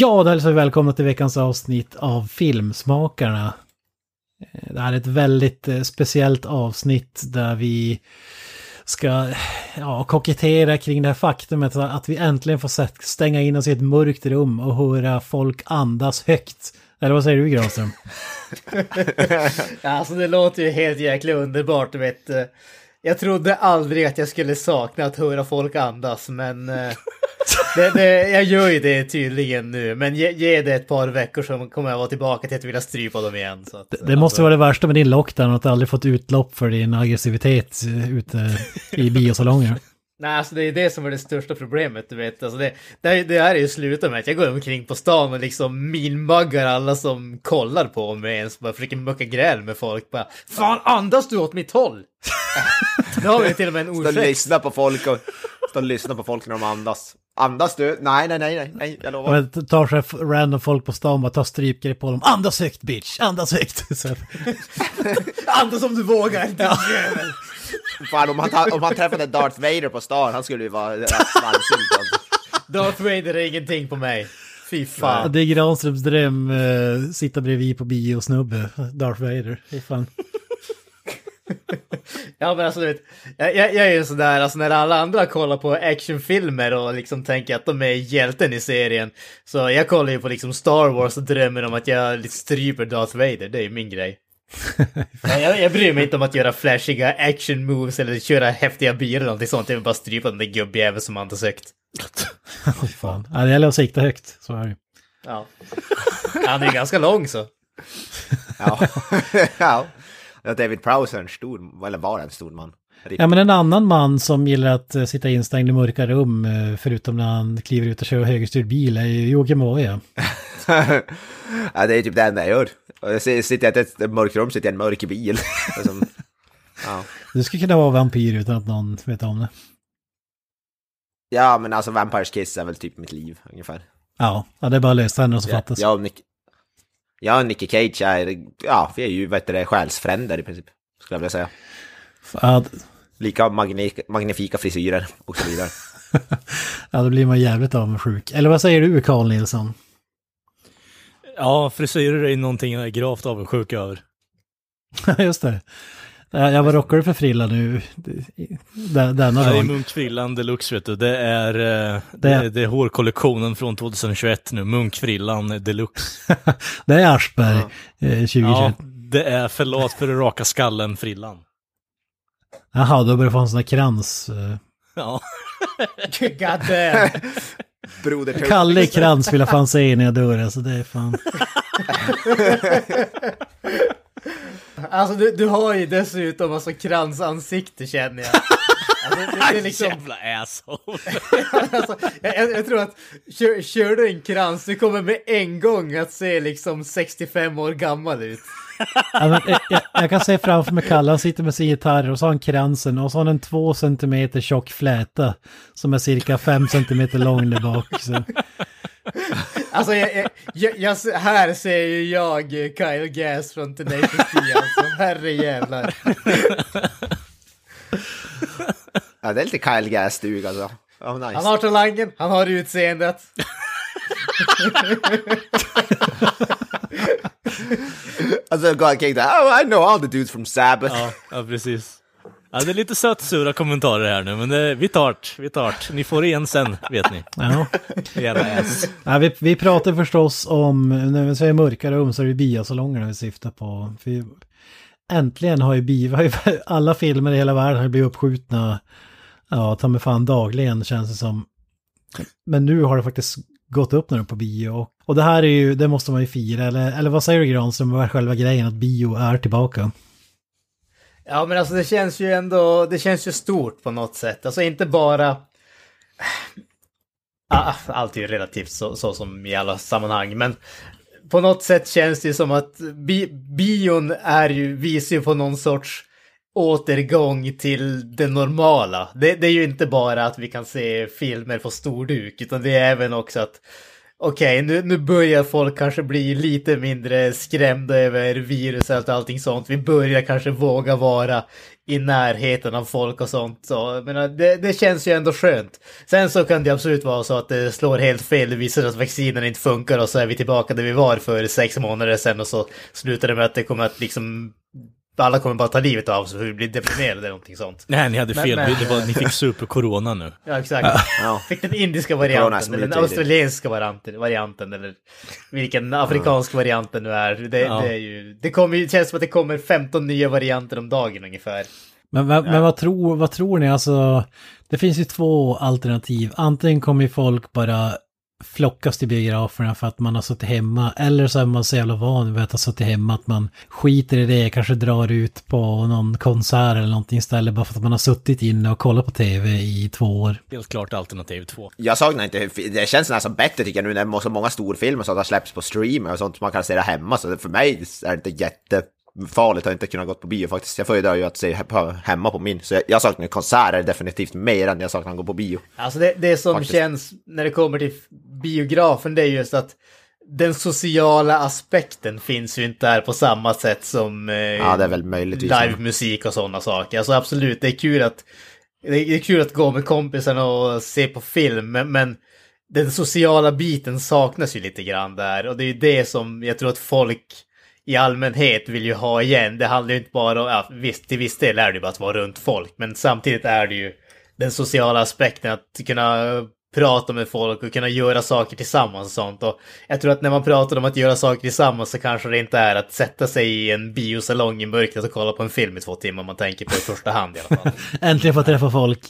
Ja, då hälsar vi välkomna till veckans avsnitt av Filmsmakarna. Eh, det här är ett väldigt eh, speciellt avsnitt där vi ska ja, kokettera kring det här faktumet att vi äntligen får stänga in oss i ett mörkt rum och höra folk andas högt. Eller vad säger du Granström? Alltså det låter ju helt jäkla underbart, du vet. du. Jag trodde aldrig att jag skulle sakna att höra folk andas, men... eh, Det, det, jag gör ju det tydligen nu, men ge, ge det ett par veckor så kommer jag vara tillbaka till att vilja strypa dem igen. Att, Det måste vara det värsta med din lockdown, att du aldrig fått utlopp för din aggressivitet eh, ute i biosalonger. Nej, alltså det är det som är det största problemet, du vet. Alltså det, det, det här är ju slutat med att jag går omkring på stan och liksom minmuggar alla som kollar på mig ens, bara försöker mucka gräl med folk. Bara, Fan, andas du åt mitt håll? nu har vi till och med en Stå och ursäkt. lyssna på folk och stå och lyssna på folk när de andas. Andas du? Nej, nej, nej, nej, nej, jag lovar. Och tar sig random folk på stan och tar strypgrepp på dem. Andas högt bitch, andas högt. Andas om du vågar! din jävel. Fan, om han, ta- om han träffade Darth Vader på stan, han skulle ju vara. Alltså. Darth Vader är ingenting på mig. Fy fan. det är Granströms dröm, uh, sitta bredvid på biosnubbe, Darth Vader. Fy fan. Ja men alltså du vet, jag, jag, jag är ju sådär, alltså när alla andra kollar på actionfilmer och liksom tänker att de är hjälten i serien. Så jag kollar ju på liksom Star Wars och drömmer om att jag liksom stryper Darth Vader, det är ju min grej. Nej, jag, jag bryr mig inte om att göra flashiga action moves eller köra häftiga bilar eller någonting sånt, jag vill bara strypa den där gubbjäveln som andas högt. Fy fan. Ja, det gäller att sikta högt, så är det. Ja. Han är ju ganska lång så. Ja. ja. Ja, David Prowse är en stor, eller var en stor man. Ja men en annan man som gillar att eh, sitta instängd i mörka rum, eh, förutom när han kliver ut och kör högerstyrd bil, är ju Joakim ja, det är typ det enda jag gör. Och Sitter jag i ett mörkt rum, sitter jag i en mörk bil. Som, ja. Du skulle kunna vara vampyr utan att någon vet om det. ja, men alltså Vampires Kiss är väl typ mitt liv, ungefär. Ja, ja det är bara löständer som Ja, fattas. jag och Nick, jag och Nicky Cage är, ja, vi är ju, vet du det, själsfränder i princip. Skulle jag vilja säga. Ja, Lika magni- magnifika frisyrer och så vidare. ja, då blir man jävligt avundsjuk. Eller vad säger du, Carl Nilsson? Ja, frisyrer är ju någonting jag är gravt avundsjuk över. Just det. Ja, Jag var rockar du för frilla nu denna Ja, det är dag? munkfrillan deluxe vet du. Det är, eh, Det- det, det är hårkollektionen från 2021 nu. Munkfrillan deluxe. Det är Aschberg eh, 2021. Ja, det är förlåt för det raka skallen frillan. Jaha, då börjar du få en sån där krans. eh. Ja. God damn. Broder. Kalle i krans vill jag fan se när jag dör, alltså det är fan... Alltså du, du har ju dessutom alltså kransansikte känner jag. Alltså, det, det är liksom, Jävla asshole. alltså, jag, jag, jag tror att kör, kör du en krans, du kommer med en gång att se liksom 65 år gammal ut. Ja, men, jag, jag, jag kan se framför mig Kalle, han sitter med sin gitarr och så har han kransen och så har han en två centimeter tjock fläta som är cirka fem centimeter lång där bak. Så. Alltså jag, jag, jag, här ser ju jag eh, Kyle Gass från Tenacious D alltså, herre jävlar. Ja, det är lite Kyle Gass-stug alltså. Oh, nice. Han har talangen, han har utseendet. Alltså, gå omkring där, oh, I know all the dudes from Sabbath. Ja, ja, precis. Ja, det är lite sötsura kommentarer här nu, men det, vi tar vi tar det. Ni får igen sen, vet ni. Ja. Jävla ass. Ja, vi, vi pratar förstås om, när vi säger mörka rum så är det biosalongerna vi syftar på. För äntligen har ju bio, alla filmer i hela världen har blivit uppskjutna, ja, ta mig fan dagligen känns det som. Men nu har det faktiskt gått upp när de på bio. Och det här är ju, det måste man ju fira, eller, eller vad säger du Granström, vad är själva grejen att bio är tillbaka? Ja men alltså det känns ju ändå, det känns ju stort på något sätt. Alltså inte bara... Ah, ah, Allt är ju relativt så, så som i alla sammanhang, men på något sätt känns det ju som att bi bion är ju, visar ju på någon sorts återgång till det normala. Det, det är ju inte bara att vi kan se filmer på storduk, utan det är även också att okej, nu, nu börjar folk kanske bli lite mindre skrämda över viruset och allting sånt. Vi börjar kanske våga vara i närheten av folk och sånt. Så, menar, det, det känns ju ändå skönt. Sen så kan det absolut vara så att det slår helt fel. Det visar att vaccinen inte funkar och så är vi tillbaka där vi var för sex månader sedan och så slutar det med att det kommer att liksom alla kommer bara ta livet av sig för vi blir deprimerade eller någonting sånt. Nej, ni hade Men- fel. men- det var, ni fick supercorona nu. Ja, exakt. Ja. Fick den indiska varianten, eller den australienska varianten, varianten eller vilken afrikansk variant det nu är. Det, Ja. det, är ju, det, kommer, ju- det känns som att det kommer 15 nya varianter om dagen ungefär. Men, vad- men vad, tror, vad tror ni? Alltså, det finns ju två alternativ. Antingen kommer folk bara flockas till biograferna för att man har suttit hemma. Eller så är man så jävla van vid att ha suttit hemma att man skiter i det, kanske drar ut på någon konsert eller någonting istället bara för att man har suttit inne och kollat på tv i två år. Helt klart alternativ två. Jag saknar inte, det känns nästan bättre tycker jag nu när så många storfilmer som har släppts på stream och sånt som man kan se det hemma. Så för mig är det inte jättefarligt att inte kunna gå på bio faktiskt. Jag föredrar ju att se hemma på min. Så jag, jag saknar konserter definitivt mer än jag saknar att gå på bio. Alltså det, det som Faktiskt. känns när det kommer till biografen det är just att den sociala aspekten finns ju inte där på samma sätt som eh, Ja, det är väl möjligtvis. livemusik och sådana saker. Alltså absolut, det är kul att det är kul att gå med kompisarna och se på film, men, men den sociala biten saknas ju lite grann där. Och det är ju det som jag tror att folk i allmänhet vill ju ha igen. Det handlar ju inte bara om, ja, visst, till viss del är det ju bara att vara runt folk, men samtidigt är det ju den sociala aspekten att kunna prata med folk och kunna göra saker tillsammans och sånt. Och jag tror att när man pratar om att göra saker tillsammans så kanske det inte är att sätta sig i en biosalong i mörkret och kolla på en film i två timmar man tänker på i första hand i alla fall. Äntligen få träffa folk.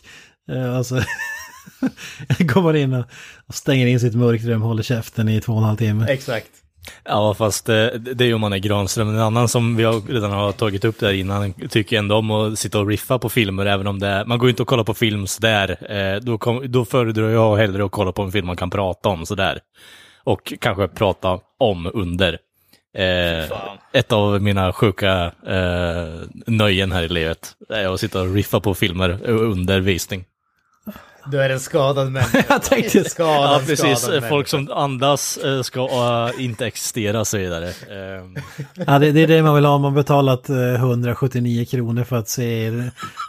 Eh, Alltså, går man in och och stänger in sitt mörkrum, håller käften i två och en halv timme. Exakt. Ja, fast eh, det är ju om man är Granström. En annan som vi har, redan har tagit upp där innan tycker ändå om att sitta och riffa på filmer, även om det är, man går ju inte och kollar på film sådär. Eh, då, kom, då föredrar jag hellre att kolla på en film man kan prata om sådär. Och kanske prata om under. Eh, ett av mina sjuka eh, nöjen här i livet är att sitta och riffa på filmer under visning. Du är en skadad människa. Jag tänkte- skadad, Ja, precis. skadad Folk som andas eh, ska eh, inte existera och så vidare. Eh, Ja, det, det är det man vill ha. Man betalat eh, 179 kronor för att se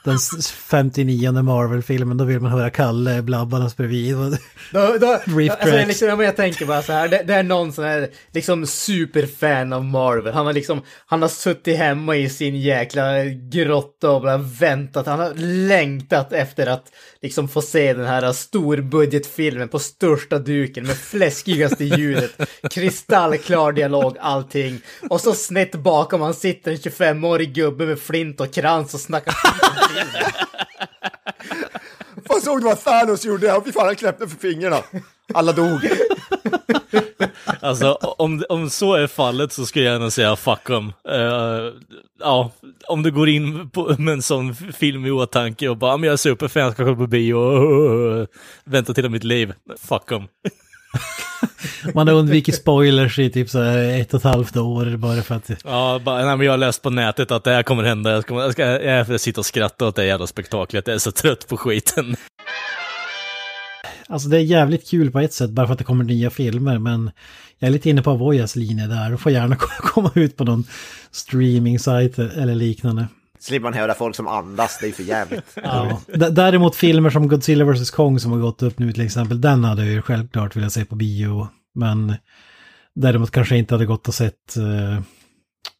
den s- 59 Marvel-filmen. Då vill man höra Kalle blabbandes bredvid. Då, då, alltså, liksom, jag tänker bara så här, det, det är någon sån här liksom superfan av Marvel. Han har liksom, han har suttit hemma i sin jäkla grotta och bara väntat. Han har längtat efter att liksom få se den här storbudgetfilmen på största duken med fläskigaste ljudet, kristallklar dialog, allting. Och så snett bakom han sitter en 25-årig gubbe med flint och krans och snackar skit om filmen. Fan såg du vad Thanos gjorde? Fy fan han knäppte för fingrarna. Alla dog. Alltså om, om så är fallet så skulle jag gärna säga fuck em. Eh, ja, om du går in på, med en sån film i åtanke och bara, "Ja, men jag är superfan, jag ska gå på bio och vänta till mitt liv. Fuck em. Man har undvikit spoilers i typ så här ett och ett halvt år bara för att... Ja, bara, nej, men jag har läst på nätet att det här kommer hända. Jag ska, jag ska jag får sitta och skratta åt det jävla spektaklet. Jag är så trött på skiten. Alltså det är jävligt kul på ett sätt bara för att det kommer nya filmer men jag är lite inne på Avoyas linje där. De får gärna komma ut på någon streaming-sajt eller liknande. Slipper man höra folk som andas, det är för jävligt. Ja. Däremot filmer som Godzilla vs. Kong som har gått upp nu till exempel, den hade jag ju självklart velat se på bio. Men däremot kanske inte hade gått och sett, eh,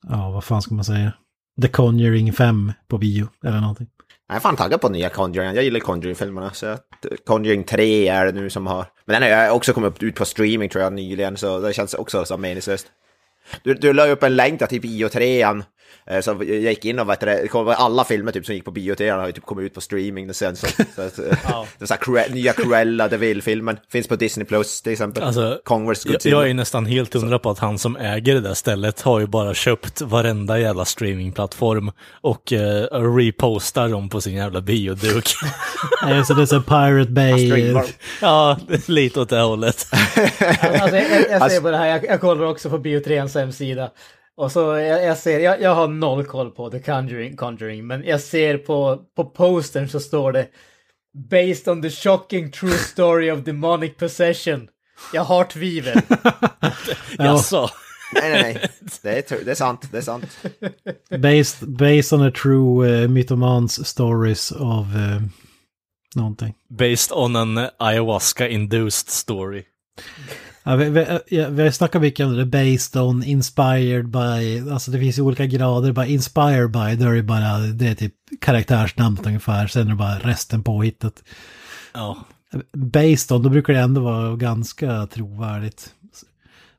ja vad fan ska man säga, The Conjuring 5 på bio eller någonting. Jag är fan taggad på nya Conjuring. Jag gillar Conjuring-filmerna. Så att eh, Conjuring 3 är det nu som har... Men den har jag också kommit ut på streaming tror jag nyligen, så det känns också så meningslöst. Du, du la upp en länk där till typ Bio 3 så jag gick in och vet du, alla filmer typ som gick på bioteatern har ju typ kommit ut på streaming sen så. så, att, eh, Ja. Den så här nya Cruella de Vil-filmen finns på Disney Plus till exempel. Alltså, vs Jag, jag är nästan helt hundra på att han som äger det där stället har ju bara köpt varenda jävla streamingplattform och eh, repostar dem på sin jävla bioduk. Nej, så det är så Pirate Bay. Ja, lite åt det hållet. Alltså, jag, jag ser Alltså- på det här, jag, jag kollar också på Bio3ans hemsida. Och så jag, jag ser, jag, jag har noll koll på The Conjuring, Conjuring, men jag ser på, på postern så står det Based on the shocking true story of demonic possession. Jag har tvivel. Jaså? Nej, nej, nej. Det är, det är sant, det är sant. Based, based on a true uh, mythomans stories of uh, någonting. Based on an ayahuasca-induced story. Ja, vi, vi, vi har snackat mycket om det, based on, inspired by, alltså det finns ju olika grader, bara inspired by, då är det bara, det är typ karaktärsnamnet ungefär, sen är det bara resten påhittat. Ja. Based on, då brukar det ändå vara ganska trovärdigt.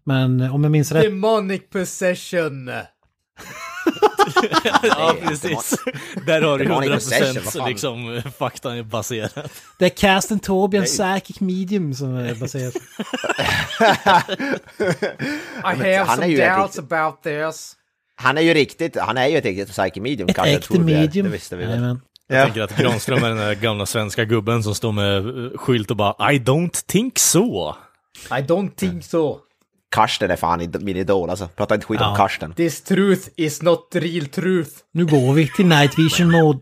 Men om jag minns rätt, demonic possession. ja, precis. Där har du Demonic 100% possession, vad fan. liksom faktan är baserat. det är Casten Tobian Psychic Medium som är baserat. I have han är some doubts riktigt- about this. Han är ju riktigt, han är ju ett riktigt psychic medium. Ett äkta tror det. medium. Det visste vi väl. Jag Ja. tänker att Granström är den där gamla svenska gubben som står med skylt och bara I don't think so. I don't think so. Karsten är fan min idol alltså. Prata inte skit om Ja. Karsten. This truth is not real truth. Nu går vi till night vision mode.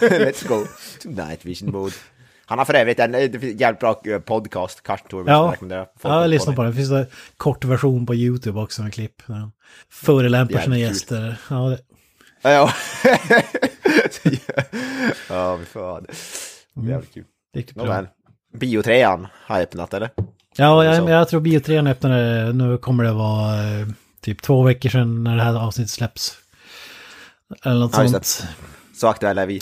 Let's go to night vision mode. Han har för övrigt en eh, jävligt bra eh, podcast, Karsten Torbjörn, som jag Ja, ja jag att lyssnar på det. Det finns en kort version på YouTube också med klipp. Ja. Förelämpar sina kul. gäster. Ja, det. Ja, ja fy fan. Jävligt kul. riktigt bra. Nåväl. Biotrean har öppnat eller? Ja, jag, jag tror biotrean öppnade, nu kommer det vara eh, typ två veckor sedan när det här avsnittet släpps. Eller något Ja, sånt. Så aktuella är vi.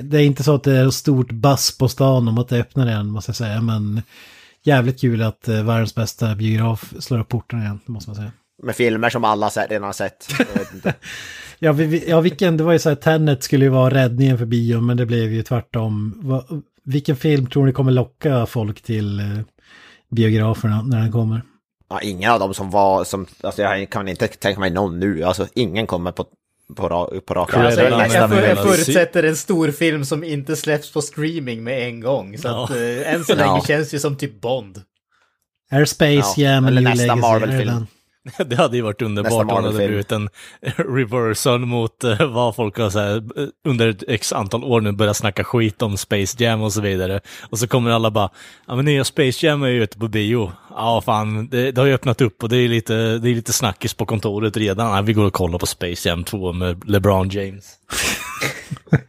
Det är inte så att det är stort bass på stan om att det öppnar igen, måste jag säga. Men jävligt kul att eh, världens bästa biograf slår upp porten igen, måste man säga. Med filmer som alla redan har sett. Ja, vi, ja vilken, det var ju så här, Tenet skulle ju vara räddningen för bio, men det blev ju tvärtom. Va, vilken film tror ni kommer locka folk till eh, biograferna när den kommer? Ja, ingen av dem som var, som, alltså jag kan inte tänka mig någon nu, alltså ingen kommer på, på, ra- på rak Alltså, jag, jag, för, jag förutsätter en stor film som inte släpps på streaming med en gång. Så Ja. att, eh, än så länge Ja. känns det som typ Bond. Är Space Ja, Jam eller New nästa Legacy? Marvel-film. Det hade ju varit underbart om det hade blivit en reversal mot eh, vad folk har så här, eh, under ett x antal år nu börjat snacka skit om Space Jam och så vidare. Och så kommer alla bara, ja men nya Space Jam är ju ute på bio. Ja fan, det, det har ju öppnat upp och det är lite, det är lite snackis på kontoret redan. Ja, vi går och kollar på Space Jam 2 med LeBron James.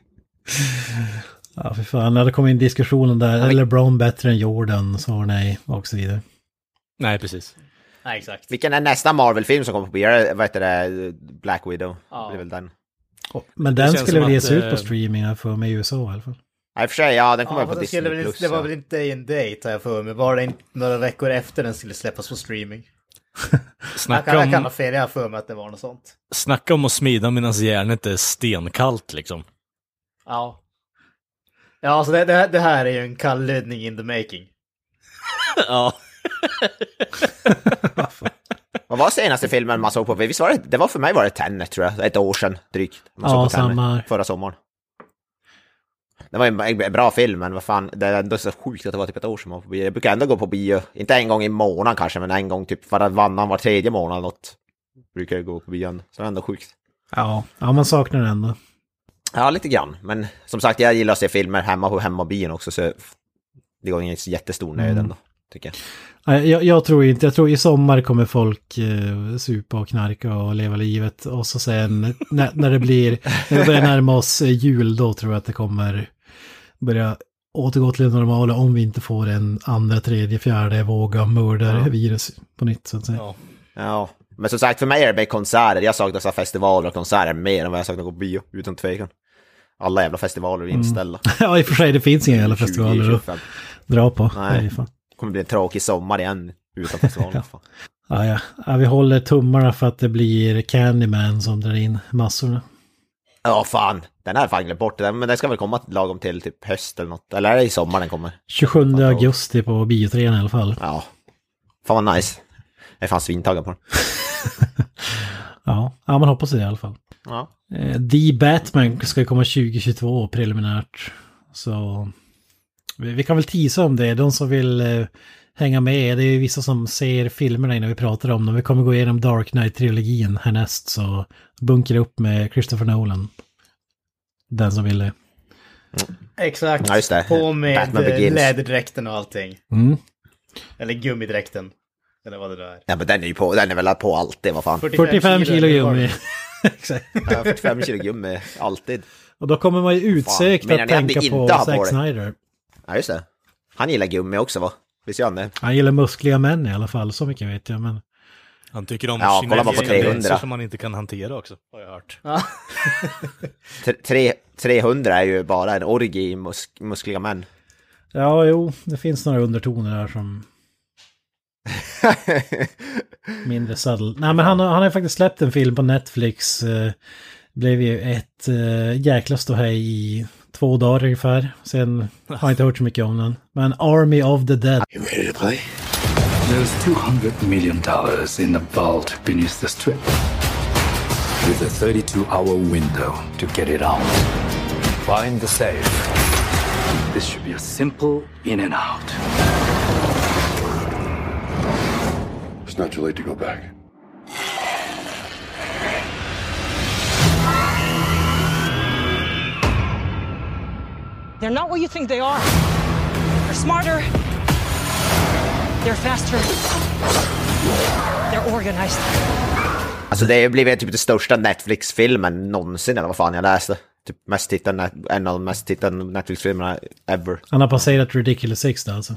Ja, för fan, när det kom in diskussionen där, är LeBron bättre än Jordan? Svar nej, och så vidare. Nej, precis. Nej, exakt. Vilken är nästa Marvel-film som kommer på bio? Vad heter det? Black Widow? Ja. Det väl den. Men Det den skulle väl ges ut eh, på streaming här för mig i USA i alla fall. Ja, i och för sig, ja den kommer Ja, på det, Disney+. väl, Plus, det var ja. väl inte day and date har jag för mig. Bara in, några veckor efter den skulle släppas på streaming. Jag kan, Snacka jag kan ha om, fel, jag har för mig att det var något sånt. snacka om att smida medan järnet är stenkallt liksom. Ja. Ja, alltså det, det, det här är ju en kallödning in the making. ja. Vad var senaste filmen man såg på? Visst var det, det var för mig var det Tenet tror jag, ett år sedan drygt. Man Ja, såg på Tenet samma här. Förra sommaren. Det var en, bra film, men vad fan, det är ändå så sjukt att det var typ ett år sedan man var på bio. Jag brukar ändå gå på bio, inte en gång i månaden kanske, men en gång typ varannan, var tredje månad något. Brukar jag gå på bio, så det är ändå sjukt. Ja, ja man saknar den ändå. Ja, lite grann. Men som sagt, jag gillar att se filmer hemma på hemmabion också, så det går ingen jättestor nöd Mm. ändå, tycker jag. Jag, jag tror inte, jag tror i sommar kommer folk eh, supa och knarka och leva livet. Och så sen när, när det blir, när vi börjar närma oss eh, jul, då tror jag att det kommer börja återgå till det normala om vi inte får en andra, tredje, fjärde våg av mördarvirus på nytt så att säga. ja. Ja, men som sagt för mig är det mer konserter. Jag saknar så festivaler och konserter mer än vad jag saknar på bio, utan tvekan. Alla jävla festivaler är inställda. Ja, i och för sig, det finns inga jävla festivaler att 2025. dra på. Nej. Kommer bli en tråkig sommar igen utan festivaler. fan. Ja, ja. ja, vi håller tummarna för att det blir Candyman som drar in massorna. Ja, fan. Den jag fan glömt bort. Men den ska väl komma lagom till typ höst eller något. Eller är det i sommar den kommer? 27 augusti på biotrén i alla fall. Ja. Fan vad nice. Jag är fan svintaggad på den. Ja, ja man hoppas det i alla fall. Ja. Eh, The Batman ska komma 2022 preliminärt. Så vi, kan väl tisa om det. De som vill eh, hänga med, det är ju vissa som ser filmerna innan vi pratar om dem. Vi kommer gå igenom Dark Knight-trilogin härnäst, så bunkra upp med Christopher Nolan. Den som vill det. Exakt. Ja, just det. På med eh, läderdräkten och allting. Mm. Eller gummidräkten. Eller vad det där är. ja, men den är ju på, den är väl på alltid, vad fan. 45 kilo eller vad det gummi. Exakt. Ja, 45 kilo gummi, alltid. Och då kommer man ju utsökt att tänka på Zack? Snyder. Ja, just det. Han gillar gummi också va? Visst gör han det? Han gillar muskliga män i alla fall, så mycket vet jag. Men Han tycker om Ja, kolla bara på kinesiska 300. gränser som man inte kan hantera också, har jag hört. Ja. Tre- tre- 300 är ju bara en orgi i mus- muskliga män. ja, jo, det finns några undertoner där som mindre subtle. Nej, men han, har- han har ju faktiskt släppt en film på Netflix. Eh, blev ju ett eh, jäkla ståhej i två dagar ungefär. Sen har jag inte hört så mycket om den. Men Army of the Dead. You ready to play? There's 200 million dollars in the vault beneath the strip. With a 32 hour window to get it out. Find the safe. This should be a simple in and out. It's not too late to go back. They're not what you think they are. They're smarter. They're faster. They're organized. Alltså det har blivit typ den största Netflix-filmen någonsin, eller vad fan jag läste. Typ mest tittade, en av de mest tittade Netflix-filmerna ever. Han har passerat Ridiculous Six då alltså.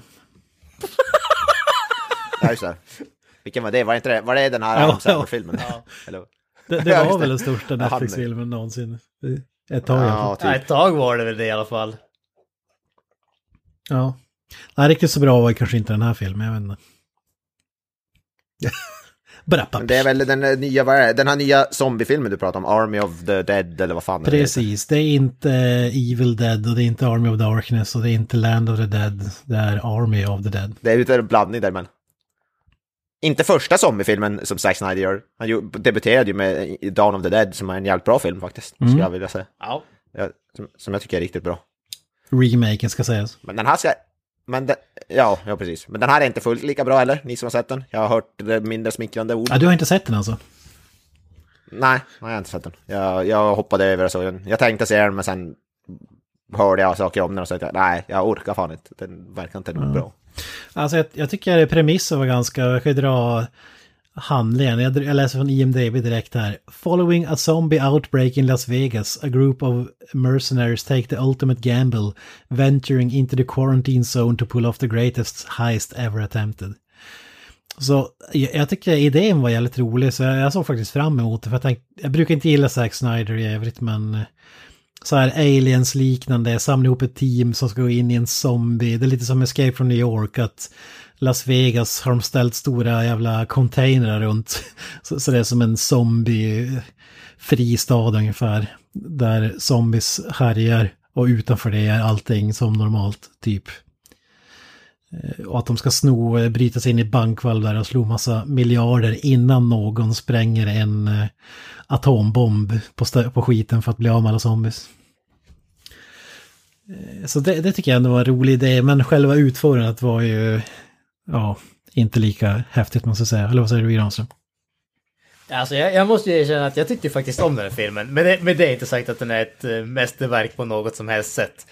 Ja, just det. Vilken var det? Var det, inte det? Var det den här Ja, Adam ja. Eller? Det, det Ja, var väl den största Ja, Netflix-filmen någonsin. Ett tag. Ja, Ja, typ. ett tag var det väl det i alla fall. Ja. Nej, riktigt så bra var kanske inte den här filmen, jag vet inte. Det är väl den eh, nya, vad är det? Den här nya zombiefilmen du pratar om, Army of the Dead eller vad fan. Precis, det är inte Evil Dead och det är inte Army of Darkness och det är inte Land of the Dead. Det är Army of the Dead. Det är ju en blandning där men. Inte första zombiefilmen som Zack Snyder gör. Han ju- debuterade ju med Dawn of the Dead som är en jävligt bra film faktiskt. Mm. Skulle jag vilja säga. Ja, som, som jag tycker är riktigt bra. Remaken ska sägas. Men den här ska... Men den, ja, ja, precis. Men den här är inte fullt lika bra eller? Ni som har sett den? Jag har hört det mindre smickrande ord. Ja, du har inte sett den alltså? Nej, jag har inte sett den. Jag, jag hoppade över och såg den. Jag tänkte se den men sen hörde jag saker om den och sa att jag, nej, jag orkar fan inte. Den verkar inte nog bra. Alltså jag, jag tycker premissen var ganska, jag kan dra handlingen, jag, jag läser från IMDB direkt här. Following a zombie outbreak in Las Vegas, a group of mercenaries take the ultimate gamble, venturing into the quarantine zone to pull off the greatest heist ever attempted. Så jag, jag tycker idén var jävligt rolig, så jag, jag såg faktiskt fram emot det. För jag, tänkte, jag brukar inte gilla Zack Snyder i övrigt, men eh, så här aliens-liknande, samla ihop ett team som ska gå in i en zombie. Det är lite som Escape from New York, att Las Vegas har de ställt stora jävla containrar runt. Så, så det är som en zombie-fri stad ungefär. Där zombies härjar och utanför det är allting som normalt, typ. Eh, och att de ska sno, eh, bryta sig in i bankvalv där och slå massa miljarder innan någon spränger en eh, atombomb på, stö- på skiten för att bli av med alla zombies. Så det, det tycker jag ändå var en rolig idé, men själva utförandet var ju, ja, inte lika häftigt måste jag säga. Eller vad säger du Granström? Alltså jag, jag måste ju erkänna att jag tyckte faktiskt om den här filmen. Men det, men det är inte sagt att den är ett mästerverk på något som helst sätt.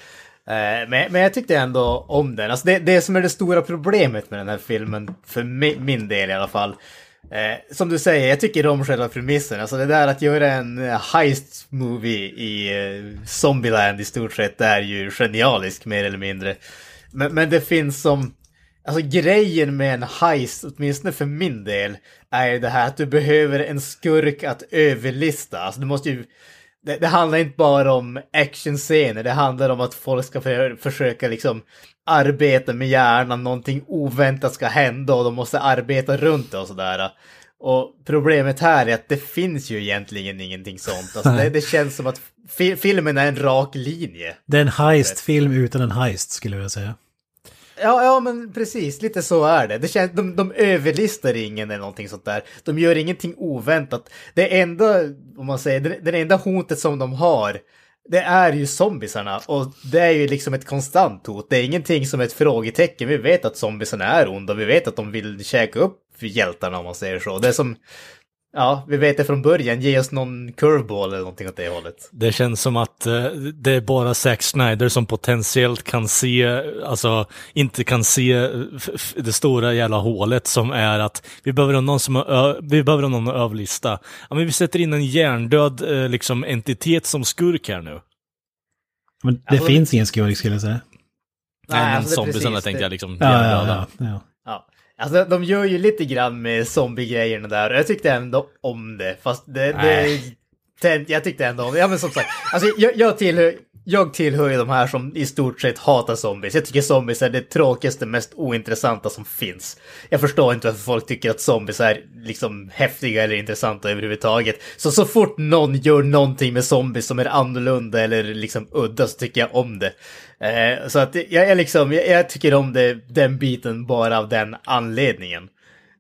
Eh, men, men jag tyckte ändå om den. Alltså det, det som är det stora problemet med den här filmen, för mi, min del i alla fall. Eh, som du säger, jag tycker om själva premissen. Alltså det där att göra en eh, heist movie i eh, Zombieland i stort sett, det är ju genialisk mer eller mindre. Men, men det finns som... Alltså grejen med en heist, åtminstone för min del, är ju det här att du behöver en skurk att överlista. Alltså du måste ju det, det handlar inte bara om actionscener, det handlar om att folk ska för, försöka liksom arbeta med hjärnan, någonting oväntat ska hända och de måste arbeta runt det och sådär. Och problemet här är att det finns ju egentligen ingenting sånt. Alltså det, det känns som att fi filmen är en rak linje. Det är en heist-film utan en heist skulle jag säga. Ja, ja, men precis, lite så är det. det känns, de, de överlistar ingen eller någonting sånt där. De gör ingenting oväntat. Det enda, om man säger, det, det enda hotet som de har, det är ju zombisarna. Och det är ju liksom ett konstant hot. Det är ingenting som är ett frågetecken. Vi vet att zombisarna är onda, vi vet att de vill käka upp hjältarna om man säger så. Det är som, Ja, vi vet det från början. Ge oss någon curveball eller någonting åt det hållet. Det känns som att uh, det är bara Zack Snyder som potentiellt kan se, alltså inte kan se det stora jävla hålet som är att vi behöver någon som vi behöver någon att överlista. Ja, men vi sätter in en hjärndöd uh, liksom entitet som skurk här nu. Men det alltså, finns ingen skurk skulle jag säga. Nej, Nej men alltså, zombisarna tänkte jag liksom. Ja, ja, ja, ja. Alltså de gör ju lite grann med zombie-grejerna där och jag tyckte ändå om det. Fast det, det, jag tyckte ändå om det. Ja men som sagt, alltså jag, jag, tillhör, jag tillhör ju de här som i stort sett hatar zombies. Jag tycker zombies är det tråkigaste, mest ointressanta som finns. Jag förstår inte varför folk tycker att zombies är liksom häftiga eller intressanta överhuvudtaget. Så så fort någon gör någonting med zombies som är annorlunda eller liksom udda så tycker jag om det. Eh, så att jag, är liksom, jag, jag, tycker om det, den biten bara av den anledningen.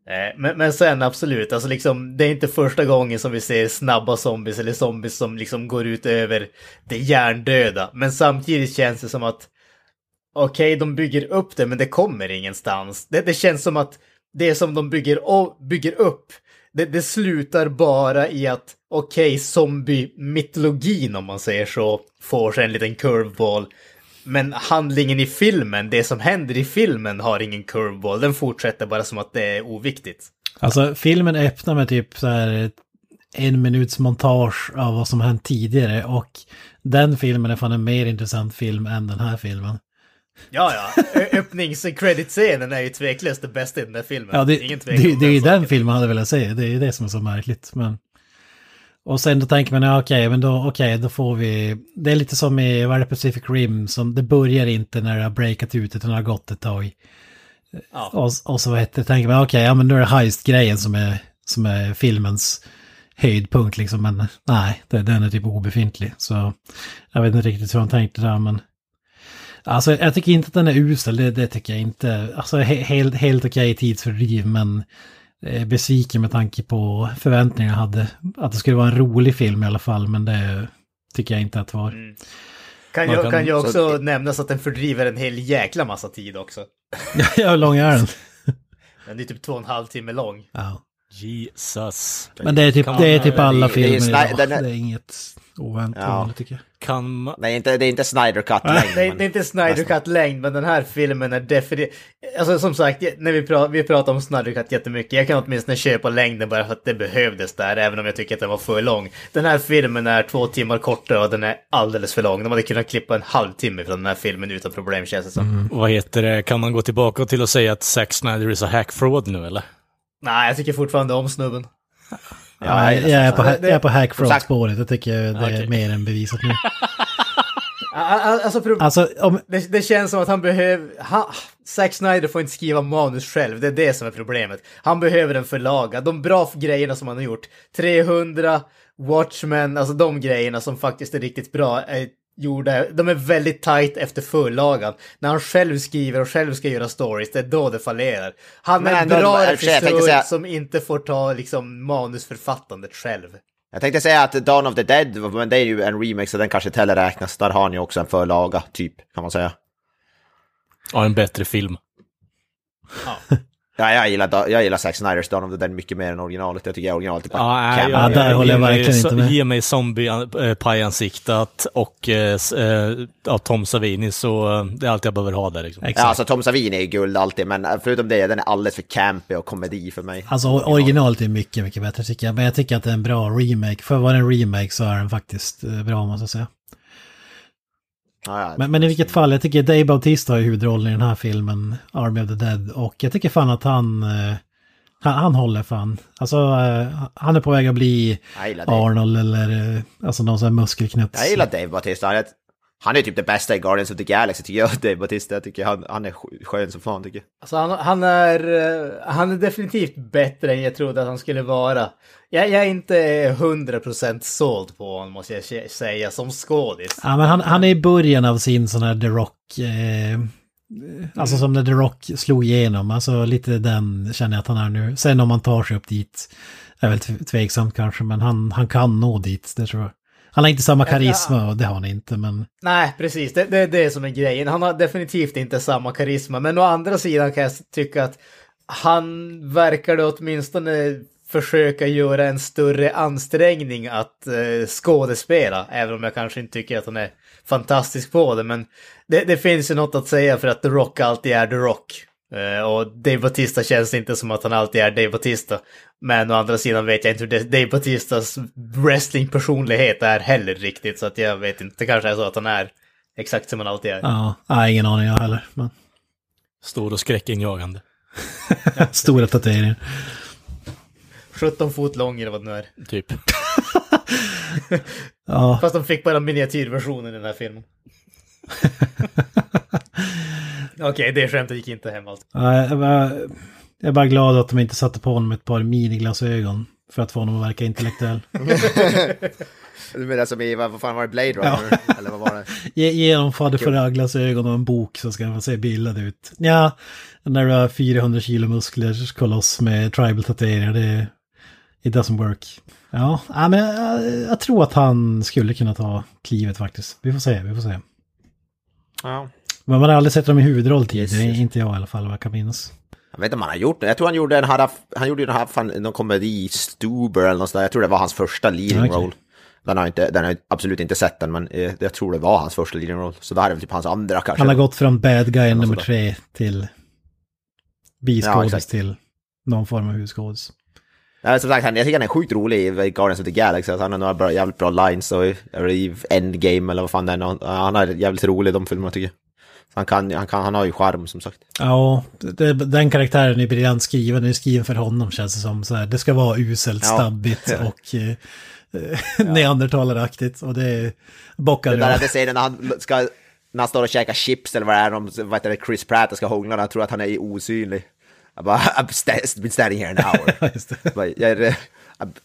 Eh, men, men sen absolut, alltså liksom, det är inte första gången som vi ser snabba zombies eller zombies som liksom går ut över det hjärndöda. Men samtidigt känns det som att okej, okay, de bygger upp det, men det kommer ingenstans. Det, det känns som att det som de bygger, bygger upp, det, det slutar bara i att okej, okay, zombie-mytologin om man säger så, får sig en liten curveball. Men handlingen i filmen, det som händer i filmen har ingen curveball. Den fortsätter bara som att det är oviktigt. Alltså filmen öppnar med typ så här en minuts montage av vad som hänt tidigare och den filmen är fan en mer intressant film än den här filmen. Ja, ja. Öppnings-credit-scenen är ju tveklöst det bästa i den där filmen. Ja, det, Ingen det, det, det är ju den filmen jag hade velat se. Det är ju det som är så märkligt. Men... Och sen då tänker man, ja, okej, okay, men då, okay, då får vi... Det är lite som i, vad är det, Pacific Rim, som det börjar inte när det har breakat ut, utan det har gått ett tag. Ja. Och, och så vad heter tänker man, okej, okay, ja men nu är det heist-grejen som är, som är filmens höjdpunkt liksom, men nej, det, den är typ obefintlig. Så jag vet inte riktigt hur han tänkte där, men... Alltså jag tycker inte att den är usel, det, det tycker jag inte. Alltså he, helt, helt okej tidsfördriv, men besviken med tanke på förväntningar jag hade. Att det skulle vara en rolig film i alla fall, men det tycker jag inte att det var. Mm. Kan, jag, kan, kan jag också så... nämnas att den fördriver en hel jäkla massa tid också. ja, hur lång är den? den är typ två och en halv timme lång. Ja. Jesus. Men det är typ, det är typ alla filmer idag. Det är inget oväntat ja. tycker jag. Kan man... Nej, inte, det är inte Snyder Cut-längd. Nej, det är inte Snyder Cut-längd, men den här filmen är definitivt... Alltså som sagt, när vi, pratar, vi pratar om Snyder Cut jättemycket, jag kan åtminstone köpa längden bara för att det behövdes där, även om jag tycker att den var för lång. Den här filmen är två timmar kortare och den är alldeles för lång. De hade kunnat klippa en halvtimme från den här filmen utan problem, känns det som. Mm. Vad heter det, kan man gå tillbaka till att säga att Zack Snyder är a hack fraud nu, eller? Nej, jag tycker fortfarande om snubben. Ja, jag, jag, är på, jag är på hackfraud-spåret. Jag tycker det är okay. mer än bevisat nu. alltså, alltså om... det, det, känns som att han behöver... Ha, Zack Snyder får inte skriva manus själv, det är det som är problemet. Han behöver en förlaga. De bra grejerna som han har gjort, 300, Watchmen, alltså de grejerna som faktiskt är riktigt bra, är gjorda, de är väldigt tight efter förlagan. När han själv skriver och själv ska göra stories, det är då det fallerar. Han är en bra regissör säga... som inte får ta liksom manusförfattandet själv. Jag tänkte säga att Dawn of the Dead, men det är ju en remake så den kanske inte heller räknas. Där har ni också en förlaga, typ, kan man säga. Ja, en bättre film. Ja. Ja, jag gillar, jag gillar Zack Snyders Dawn of the Dead mycket mer än originalet. Jag tycker originalet är bara ja, ja, där håller jag verkligen inte med. Ge mig zombie-pajansiktat och äh, Tom Savini, så det är allt jag behöver ha där. Liksom. Ja, alltså Tom Savini är guld alltid, men förutom det, den är alldeles för campy och komedi för mig. Alltså originalet är mycket, mycket bättre tycker jag, men jag tycker att det är en bra remake. För att vara en remake så är den faktiskt bra, måste jag säga. Men, men, i vilket fall, jag tycker Dave Bautista har huvudrollen i den här filmen, Army of the Dead. Och jag tycker fan att han, eh, Han, han håller fan. Alltså, eh, han är på väg att bli. Arnold eller eh, alltså någon sån här muskelknuts. Jag gillar Dave Bautista. Han är, han är typ det bästa i Guardians of the Galaxy tycker jag, Dave Bautista. Jag tycker han, han är sk- skön som fan tycker jag. Alltså han, han, är, eh, han är definitivt bättre än jag trodde att han skulle vara. Jag, jag är inte 100% såld på honom måste jag säga som skådis. Ja, men han, han är i början av sin sån här The Rock. Eh, alltså som när The Rock slog igenom. Alltså lite den känner jag att han är nu. Sen om man tar sig upp dit är väl tv- tveksamt kanske. Men han, han kan nå dit, det tror jag. Han har inte samma karisma och det har han inte. Men Nej, precis. Det, det är det som är grejen. Han har definitivt inte samma karisma. Men å andra sidan kan jag tycka att han verkade åtminstone försöka göra en större ansträngning att eh, skådespela. Även om jag kanske inte tycker att han är fantastisk på det. Men det, det finns ju något att säga för att The Rock alltid är The Rock. Eh, och Dave Bautista känns inte som att han alltid är Dave Bautista. Men å andra sidan vet jag inte hur Dave Bautistas wrestlingpersonlighet är heller riktigt. Så att jag vet inte, det kanske är så att han är exakt som han alltid är. ja, nej, ingen aning jag heller. Men Stor och skräckinjagande. stora tatueringar. 17 fot lång eller vad det nu är. Typ. Ja, Fast de fick bara miniatyrversionen i den här filmen. Okej, det skämtet gick inte hem alltså. Ja, jag, var, jag är bara glad att de inte satte på honom ett par miniglasögon. För att få honom att verka intellektuell. Du menar som i, vad fan var det, Blade Runner? Eller vad var det? Ge, ge honom fadderförra-glasögon och en bok så ska han se bildad ut. Ja, när du har 400 kilo muskler, koloss med tribal tatueringar, det... It doesn't work. Ja, ja men jag, jag tror att han skulle kunna ta klivet faktiskt. Vi får se, vi får se. Ja. Men man har aldrig sett dem i huvudroll tidigare, inte jag i alla fall vad jag kan minnas. Jag vet inte om han har gjort det. Jag tror han gjorde en, han, han gjorde ju den här, fan, någon komedi, Stuber eller något sånt där. Jag tror det var hans första leading Okej. role. Den har, inte, den har absolut inte sett den, men eh, jag tror det var hans första leading role. Så det här är väl typ hans andra kanske. Han har gått från bad guy nummer tre till Ja, biskådis exakt. till någon form av huvudskådis. Nej, som sagt, han, jag tycker han är sjukt rolig i Guardians of the Galaxy. Alltså, han har några bra, jävligt bra lines och i, Endgame eller vad fan det är. Han, är jävligt rolig i de filmerna tycker jag. Han, kan, han, kan, han har ju charm som sagt. Ja, det, den karaktären är briljant skriven. Den är skriven för honom känns det som. Så här, det ska vara uselt, Ja. stabbigt och eh, neandertalaraktigt. Och det bockar Det där är scenen när han ska, när han står och käkar chips eller vad det är, om vad heter det, Chris Pratt ska hångla, han tror att han är osynlig. Jag bara, I've sta- been standing here an hour. Ja. Bara, jag,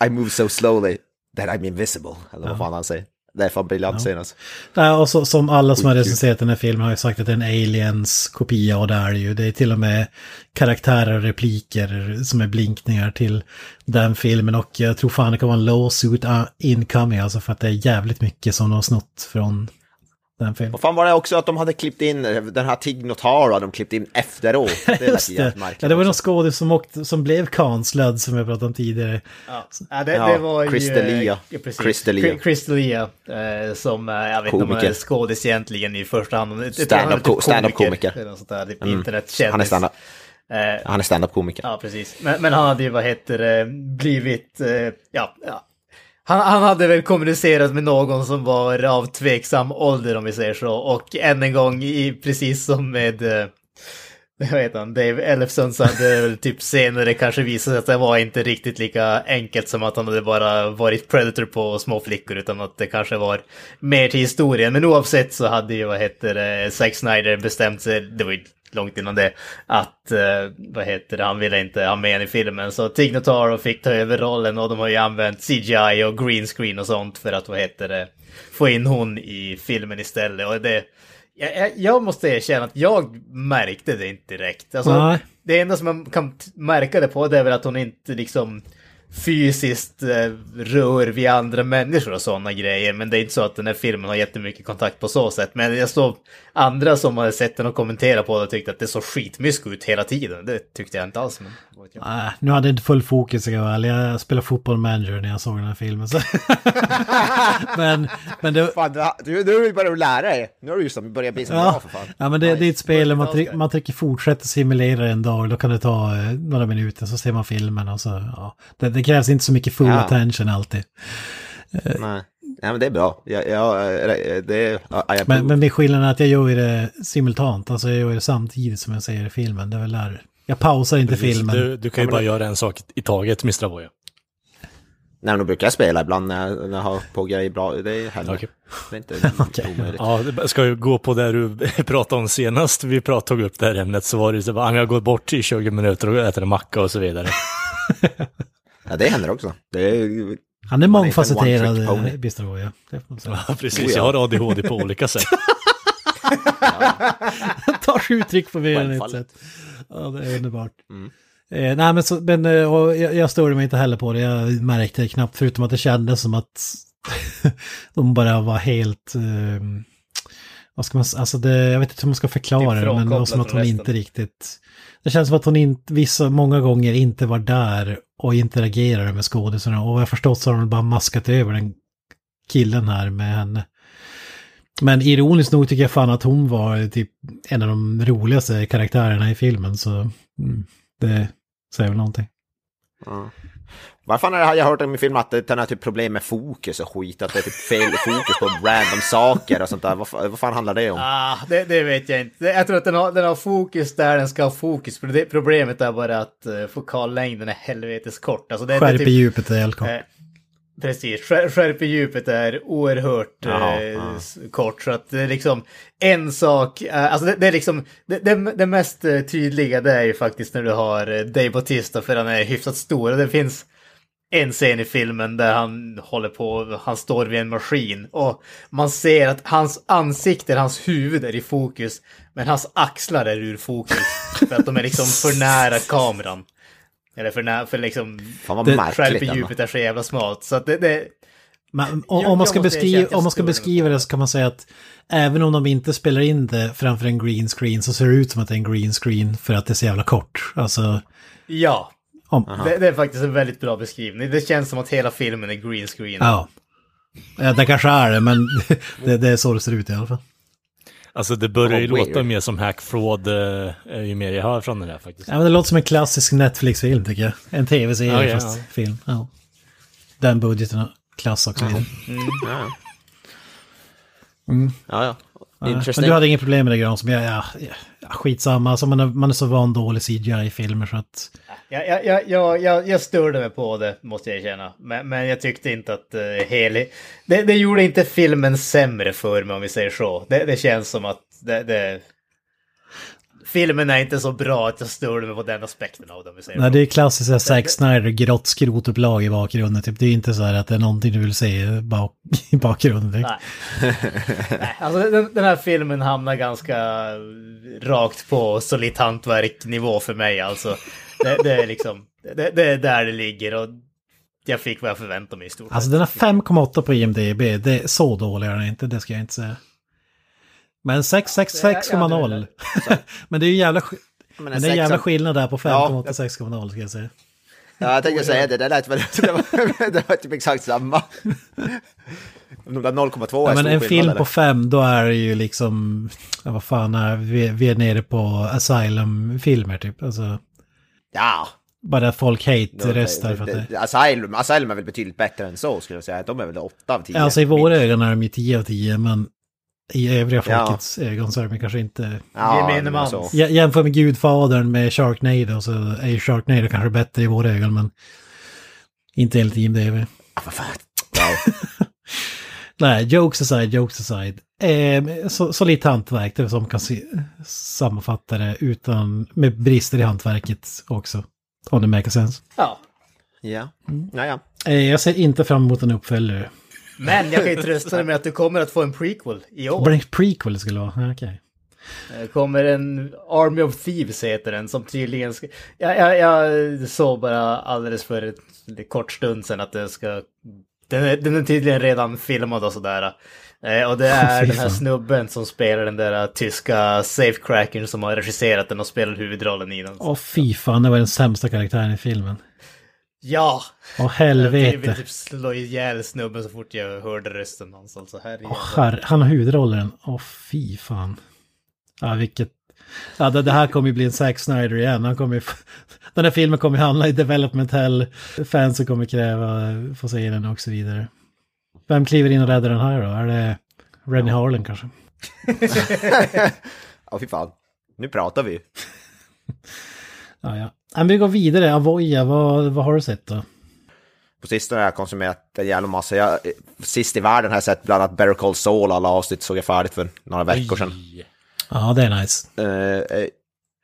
I, move so slowly that I'm invisible. Eller vad fan han säger. Det är fan briljant scen alltså. Nej, och så, som alla som har recenserat den här filmen har ju sagt att det är en aliens kopia och det är det ju. Det är till och med karaktärer och repliker som är blinkningar till den filmen och jag tror fan det kan vara en lawsuit uh, incoming alltså för att det är jävligt mycket som de har snott från den filmen. Vad fan var det också att de hade klippt in den här Tig Notaro, hade de klippt in efteråt. Det Just ju det. Ja, det var någon skådis som, åkte, som blev kanslad som jag pratade om tidigare. Ja, ja, det, Ja, det var ju... Eh, Ja, precis. Crystalia. Cry- Crystalia, eh, som, eh, jag vet inte om han är Komiker. skådis egentligen i första hand. Jag tror Stand-up han är stand-up komiker. Där, typ Mm. Han är stand-up Eh, han är stand-up-komiker. Ja, precis. Men, men han hade ju, vad heter det, blivit, eh, ja, ja. Han, han hade väl kommunicerat med någon som var av tveksam ålder om vi säger så. Och än en gång, i, precis som med, eh, vad heter han, Dave Ellefson så hade det väl typ senare kanske visat sig att det var inte riktigt lika enkelt som att han hade bara varit predator på små flickor utan att det kanske var mer till historien. Men oavsett så hade ju, vad heter det, Zack Snyder bestämt sig, det var ju långt innan det, att, eh, vad heter det, han ville inte ha med i filmen. Så Tig Notaro fick ta över rollen och de har ju använt CGI och green screen och sånt för att, vad heter det, få in hon i filmen istället. Och det, jag, jag, måste erkänna att jag märkte det inte direkt. Alltså, Nej. det enda som man kan märka det på det är väl att hon inte liksom fysiskt eh, rör vid andra människor och sådana grejer. Men det är inte så att den här filmen har jättemycket kontakt på så sätt. Men jag såg andra som hade sett den och kommenterat på det och tyckte att det såg skitmysko ut hela tiden. Det tyckte jag inte alls. Men. Nej, nu hade jag inte full fokus, ska jag vara ärlig. Jag spelade fotboll manager när jag såg den här filmen. Så. men, men det... Fan, du, du, du börjar lära dig. Nu har du ju som börjat bli så bra Ja, för fan. ja, men det, det är ett spel där man, tryck, man trycker fortsätta simulera en dag. Då kan det ta eh, några minuter så ser man filmen och så, ja. Det, det krävs inte så mycket full Ja. attention alltid. Nej. Nej, men det är bra. Jag, jag, det är... I approve. Men, men det skillnaden är att jag gör det simultant, alltså jag gör det samtidigt som jag ser filmen. Det är väl där Jag pausar inte Precis, filmen. Du, du kan ju bara göra en sak i taget, Mr. Boy. Nej, men då brukar jag spela ibland när jag, när jag har på grejer bra. Det händer. Okej. Det är inte Okej. omöjligt. Ja, det ska ju gå på det du pratade om senast vi prat, tog upp det här ämnet så var det så bara, jag går bort i 20 minuter och äter en macka och så vidare. Ja, det händer också. Det är, Han är mångfacetterad, eh. Boy, ja. Det får man säga. Ja, precis. Jag har ADHD på olika sätt. tar sig uttryck på mer än ett sätt. Ja, det är underbart. Mm. Eh, nej, men, så, men eh, och jag, jag störde mig inte heller på det. Jag märkte det knappt, förutom att det kändes som att de bara var helt... Eh, vad ska man alltså det, jag vet inte hur man ska förklara det, men det var som att hon resten. inte riktigt... Det känns som att hon inte, vissa, många gånger inte var där och interagerade med skådisarna. Och vad jag förstått så har hon bara maskat över den killen här med henne. Men ironiskt nog tycker jag fan att hon var typ en av de roligaste karaktärerna i filmen. Så mm, det säger väl någonting. Mm. Varför har jag hört om i film att den har typ problem med fokus och skit? Att det är typ fel fokus på random saker och sånt där. Vad, vad fan handlar det om? Ah, det, det vet jag inte. Jag tror att den har, den har fokus där den ska ha fokus. Problemet är bara att uh, fokallängden är helvetes kort. Alltså det, det är Skärp i typ, djupet är helt kort. eh, Precis, skär, skärp i djupet är oerhört Jaha, eh, ja. kort. Så att det är liksom en sak, eh, alltså det, det är liksom, det, det, det mest eh, tydliga det är ju faktiskt när du har eh, Dave Bautista för han är hyfsat stor. Och det finns en scen i filmen där han håller på, han står vid en maskin och man ser att hans ansikte, hans huvud är i fokus, men hans axlar är ur fokus. För att de är liksom för nära kameran. Eller för nära, för liksom, Fan vad märkligt djupet är så jävla smalt. Så att det, det, Men, om, om man ska, beskriva, om man ska beskriva det så kan man säga att även om de inte spelar in det framför en green screen så ser det ut som att det är en green screen för att det är så jävla kort. Alltså, ja. Om, Det, det är faktiskt en väldigt bra beskrivning. Det känns som att hela filmen är green screen. ja. ja. Det kanske är det, men det, det är så det ser ut i alla fall. Alltså det börjar ju weird. låta mer som Hack Fraud eh, ju mer jag hör från det där faktiskt. Ja, men det låter som en klassisk Netflix-film tycker jag. En tv-serie Ja, ja, fast ja. film. Ja. Den budgeten och klass också. vidare. Ja, Mm. ja. ja. Ja, Men Interesting. du hade inget problem med det Gran, som jag, ja, ja, skitsamma. Alltså man, är, man är så van dålig CGI-filmer så att... Jag, jag, jag, jag, jag, jag störde mig på det, måste jag erkänna. Men, men jag tyckte inte att uh, helig... Det, det gjorde inte filmen sämre för mig, om vi säger så. Det, det känns som att det, det... Filmen är inte så bra att jag störde mig på den aspekten av säger Nej, det är klassiskt så här Zack Snyder, grått skrotupplag i bakgrunden. Typ. Det är inte så här att det är någonting du vill se bak, i bakgrunden. Typ. Nej. Nej, alltså den, den här filmen hamnar ganska rakt på solitt hantverk-nivå för mig alltså. Det, det är liksom, det, det är där det ligger och jag fick vad jag förväntade mig i stort Alltså den har 5,8 på IMDB. Det är så dålig är den inte, det ska jag inte säga. Men 6, 6, Ja, ja, 6,0. Men det är ju jävla, Men men det är jävla skillnad där på 5,8 Ja. 6,0 ska jag säga. Ja, jag tänkte säga det, det lät väl... Det var, det var typ exakt samma. De där 0,2 är Ja, men en film eller? på 5 då är det ju liksom, ja, vad fan är vi, vi är nere på Asylum-filmer typ. Alltså, Ja. bara att folk hate röstar för att det... Asylum, Asylum är väl betydligt bättre än så skulle jag säga. De är väl 8 av 10. Alltså i våra ögon är de ju 10 av 10, men i övriga Ja. folkets ögon så är de kanske inte... ja, Gemene man. Jämför med Gudfadern med Sharknado så är ju Sharknado kanske bättre i våra ögon, men inte enligt IMDB. Vad fan. Ja. Nej, jokes aside, jokes aside. Eh, så, så lite hantverk, det är som kan se, sammanfatta det utan, med brister i hantverket också. Om det makes sense. Ja. Ja. ja, ja. Eh, jag ser inte fram emot en uppföljare. Men jag kan ju trösta dig med att du kommer att få en prequel i år. En prequel skulle vara, okej. Det kommer en Army of Thieves heter den som tydligen ska... Jag, jag, jag såg bara alldeles för ett, en kort stund sedan att det ska... Den är, den är tydligen redan filmad och sådär. Eh, och det är den här snubben som spelar den där tyska safecrackern som har regisserat den och spelar huvudrollen i den. Åh fy fan, det var den sämsta karaktären i filmen. Ja! Åh Jag helvete. vill typ slå ihjäl snubben så fort jag hörde rösten hans. Alltså. Åh, herre, han har huvudrollen. Åh fy fan. Ja, vilket... Ja, det, det här kommer ju bli en Zack Snyder igen. Han kommer ju... Den här filmen kommer ju handla i development hell. Fansen kommer kräva få se den och så vidare. Vem kliver in och räddar den här då? Är det Rennie Harlan kanske? Ja, fy fan. Nu pratar vi. Ja, ja. Men vi går vidare. Avoya, vad, vad har du sett då? På sistone har jag konsumerat en jävla massa. Jag, sist i världen har jag sett bland annat Better Call Saul, alla avsnitt såg jag färdigt för några veckor sedan. Ja, det är nice. Eh, eh,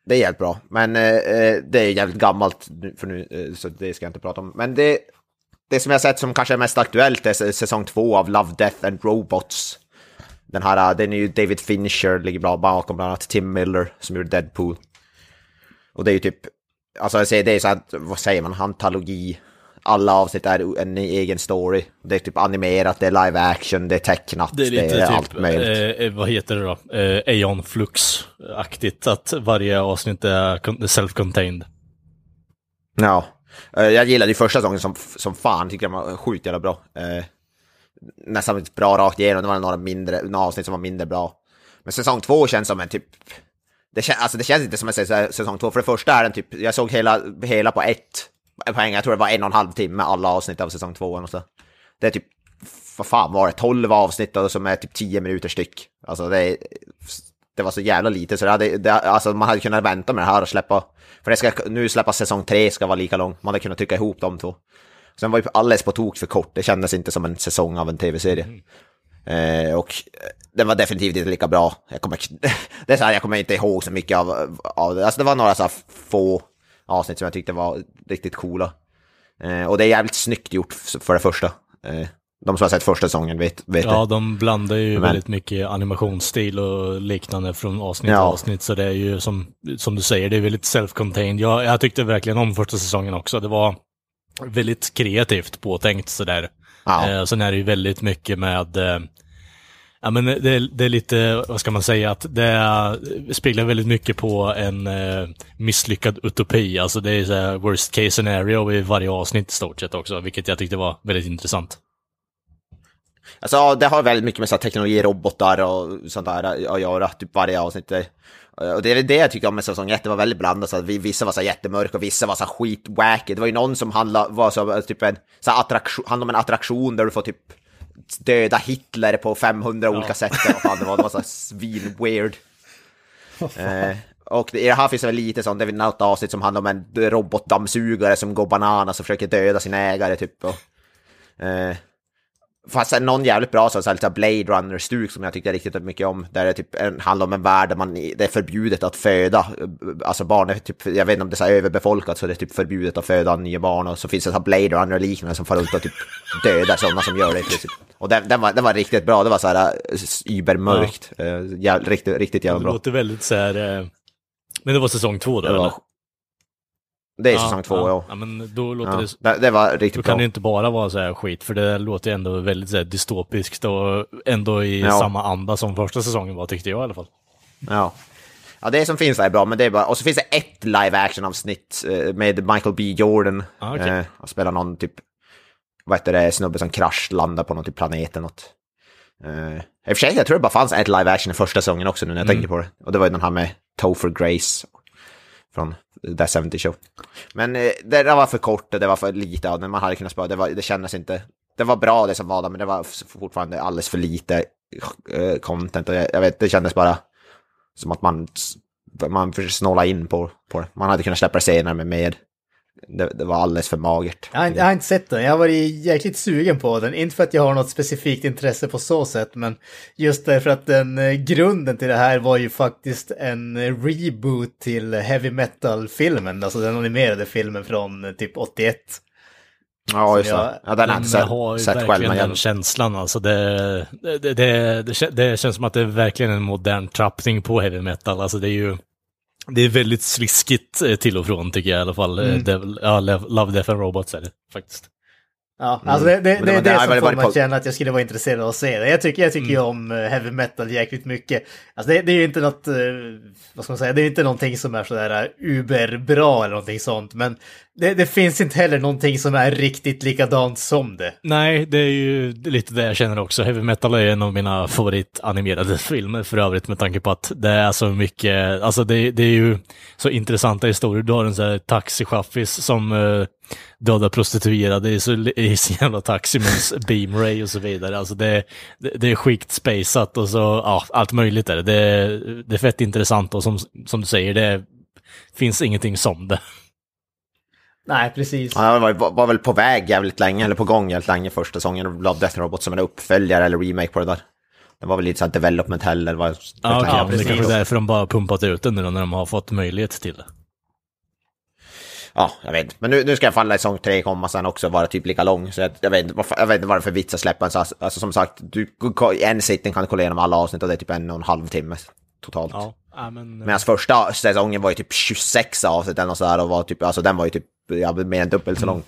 det är jävligt bra, men eh, det är jävligt gammalt för nu, så det ska jag inte prata om. Men det, det som jag sett som kanske är mest aktuellt är säsong två av Love, Death and Robots. Den här, den är ju David Fincher, ligger bra bakom bland annat Tim Miller som gjorde Deadpool. Och det är ju typ, alltså jag säger det är så att, vad säger man, antologi. Alla avsnitt är en egen story. Det är typ animerat, det är live action, det är tecknat, Det är lite allt typ, möjligt. eh, vad heter det då? Eh, Aeon Flux-aktigt, att varje avsnitt är con- self-contained. Ja, Eh, jag gillade ju första säsongen som, som fan, tycker jag var sjukt jävla bra. Eh, nästan bra rakt igenom, det var några, mindre, några avsnitt som var mindre bra. Men säsong två känns som en typ... Det, kän, alltså det känns inte som en säs- säsong två, för det första är den typ, jag såg hela, hela på ett poäng, jag tror det var en och en halv timme alla avsnitt av säsong två. Och så. Det är typ, vad fan var det, 12 avsnitt och som är typ 10 minuter styck. Alltså det, det var så jävla lite så det hade, det, alltså man hade kunnat vänta med det här och släppa, för det ska nu släppa säsong tre ska vara lika lång, man hade kunnat trycka ihop de två. Sen var ju alldeles på tok för kort, det kändes inte som en säsong av en tv-serie. Eh, och den var definitivt inte lika bra. Jag kommer, det är så här, jag kommer inte ihåg så mycket av, av det. Alltså det var några så få avsnitt som jag tyckte var riktigt coola. Eh, och det är jävligt snyggt gjort för det första. Eh, de som har sett första säsongen vet, vet Ja, det. de blandar ju Men- väldigt mycket animationsstil och liknande från avsnitt Ja. till avsnitt. Så det är ju som, som du säger, det är väldigt self-contained. Jag, jag tyckte verkligen om första säsongen också. Det var väldigt kreativt påtänkt sådär. Ja. Eh, sen är det ju väldigt mycket med eh, Ja men det, är- det är lite, vad ska man säga, att det speglar väldigt mycket på en eh, misslyckad utopi. Alltså det är så här worst case scenario i varje avsnitt i stort sett också, vilket jag tyckte var väldigt intressant. Alltså det har väldigt mycket med så här, teknologi, robotar och sånt där att göra, typ varje avsnitt. Och det är det jag tycker om med säsong 1, det var väldigt blandat. Så att vissa var så här jättemörka och vissa var så här skitwacky. Det var ju någon som handlade, var så, typ en, så här attraktion, handlade om en attraktion där du får typ döda Hitler på 500 olika sätt. Vad fan det var, så här svin-weird. Eh, och i det här finns det väl lite sånt, det är något avsnitt som handlar om en robotdammsugare som går bananas och försöker döda sin ägare typ. Och, eh, fast sen någon jävligt bra så, så här, lite Blade Runner-stuk som jag tyckte riktigt mycket om. Där det typ en, handlar om en värld där man, det är förbjudet att föda. Alltså barn är typ, jag vet inte om det är så här överbefolkat så det är typ förbjudet att föda nya barn. Och så finns det så här Blade Runner-liknande som far runt och typ dödar sådana som gör det. Typ. Och den, den, var, den var riktigt bra, det var så här übermörkt. Ja. Jäv, riktigt, riktigt jävla Det bra. låter väldigt så här... Eh, men det var säsong två då, Det var- eller? Det är säsong två, ja. ja. men då låter ja. det... Det, var Då riktigt kan bra. det inte bara vara så här skit, för det låter ändå väldigt så här dystopiskt och ändå i Ja. samma anda som första säsongen var, tyckte jag i alla fall. Ja. Ja, det som finns där är bra, men det är bara... Och så finns det ett live action-avsnitt eh, med Michael B. Jordan. Ah, okej. eh, och spelar någon typ... Vad heter det? Snubbe som kraschlandar på någon typ planet eller något. Eh, I och för sig, jag tror det bara fanns ett live action i första säsongen också nu när jag Mm. tänker på det. Och det var ju den här med Topher Grace från The 70 Show. Men eh, det var för kort och det var för lite av den man hade kunnat spara. Det, var, det kändes inte... Det var bra det som var där, men det var fortfarande alldeles för lite eh, content. Och jag, jag vet, det kändes bara som att man, man snåla in på, på det. Man hade kunnat släppa det senare med mer. Det, det var alldeles för magert. Jag har, jag har inte sett den, jag har varit jäkligt sugen på den. Inte för att jag har något specifikt intresse på så sätt, men just därför att den eh, grunden till det här var ju faktiskt en reboot till heavy metal-filmen, alltså den animerade filmen från eh, typ 81. Ja, just det. Ja, den har jag inte Den sett, har sett själv. verkligen Men den jag, känslan alltså. Det, det, det, det, det, kän- det känns som att det är verkligen en modern trappning på heavy metal. Alltså det är ju det är väldigt sliskigt eh, till och från tycker jag i alla fall. Mm. Mm. Devil, ja, Love Death and Robots är det faktiskt. Ja, alltså det, det, Men det det är det det har som får mig att känna att jag skulle vara intresserad av att se det. Jag tycker, jag tycker ju om eh, heavy metal jäkligt mycket. Alltså det, det är ju inte något, eh, vad ska man säga, det är ju inte någonting som är sådär uberbra eller någonting sånt. Men det, det finns inte heller någonting som är riktigt likadant som det. Nej, det är ju lite det jag känner också. Heavy metal är en av mina favoritanimerade filmer för övrigt med tanke på att det är så mycket, alltså det, det är ju så intressanta historier. Du har en sån här taxichaffis som uh, dödar prostituerade i, så, i sin jävla taxi med beamray och så vidare. Alltså det, det, det är skikt spaceat och så, ja, allt möjligt är det. Det, det är fett intressant och som, som du säger, det finns ingenting som det. Nej, precis. Han var, var, var väl på väg jävligt länge, eller på gång jävligt länge första säsongen. Love Death Robot som en uppföljare eller remake på det där. Det var väl lite såhär development hell eller vad Ja, ja, ja, det precis. kanske är därför de bara pumpat ut den nu då, när de har fått möjlighet till det. Ja, jag vet. Men nu, nu ska jag falla i säsong tre komma sen också vara typ lika lång. Så jag, jag, vet, inte varför- jag vet inte vad det är för vits att släppa en så Alltså som sagt, du, i en sittning kan du kolla igenom alla avsnitt och det är typ en och en halv timme totalt. Ja, ja men... Medan första säsongen var ju typ 26 avsnitt eller sådär och var typ, alltså den var ju typ ja, mer än dubbelt så lång.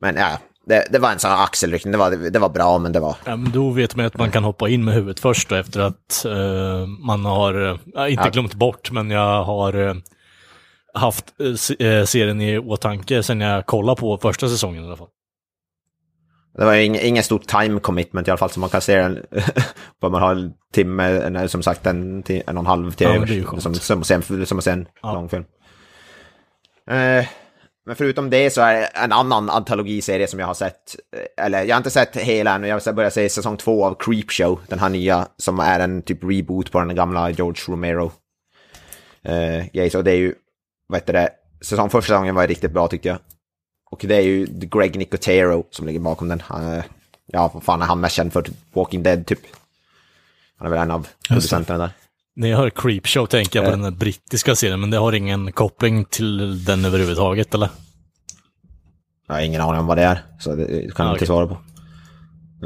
Men ja, det, det var en sån axelryckning, det var, det var bra men det var... Ja, men då vet man att man kan hoppa in med huvudet först då, efter att eh, man har, eh, inte Ja. glömt bort, men jag har eh, haft eh, eh, serien i åtanke sen jag kollade på första säsongen i alla fall. Det var ingen, ingen stor time commitment i alla fall, så man kan se den, bara man har en timme, som sagt en, en och en halv till Ja, som, som, en- som att se en Ja. lång film. Eh, men förutom det så är en annan antologiserie som jag har sett, eh, eller jag har inte sett hela än, men jag har börjat se säsong två av Creepshow, den här nya, som är en typ reboot på den gamla George Romero. Eh, grej, så det är ju, vad heter det, säsong, första säsongen var riktigt bra tyckte jag. Och det är ju Greg Nicotero som ligger bakom den. Han, ja, vad fan är han mest känd för? Typ Walking Dead, typ. Han är väl en av producenterna där. När jag hör Creepshow tänker jag på Eh. den där brittiska serien, men det har ingen koppling till den överhuvudtaget, eller? Jag har ingen aning om vad det är, så det kan jag Ah, inte svara på.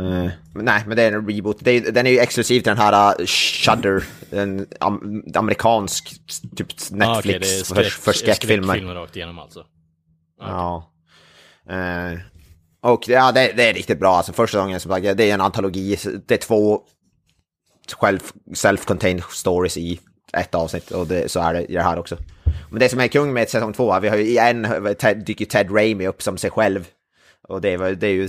Eh, men nej, men det är en reboot. Det är, den är ju exklusiv till den här uh, Shudder, en am, amerikansk typ Ah, Netflix är för, skräck- för skräckfilmer. skräckfilmer rakt igenom alltså. Ja. Eh, och ja, det, det är riktigt bra. Alltså, första gången som sagt, det är en antologi. Det är två self-contained stories i ett avsnitt och det, så är det i det här också. Men det som är kung med säsong två, vi har ju en Ted, dyker Ted Raimi upp som sig själv. Och det, var- det är ju,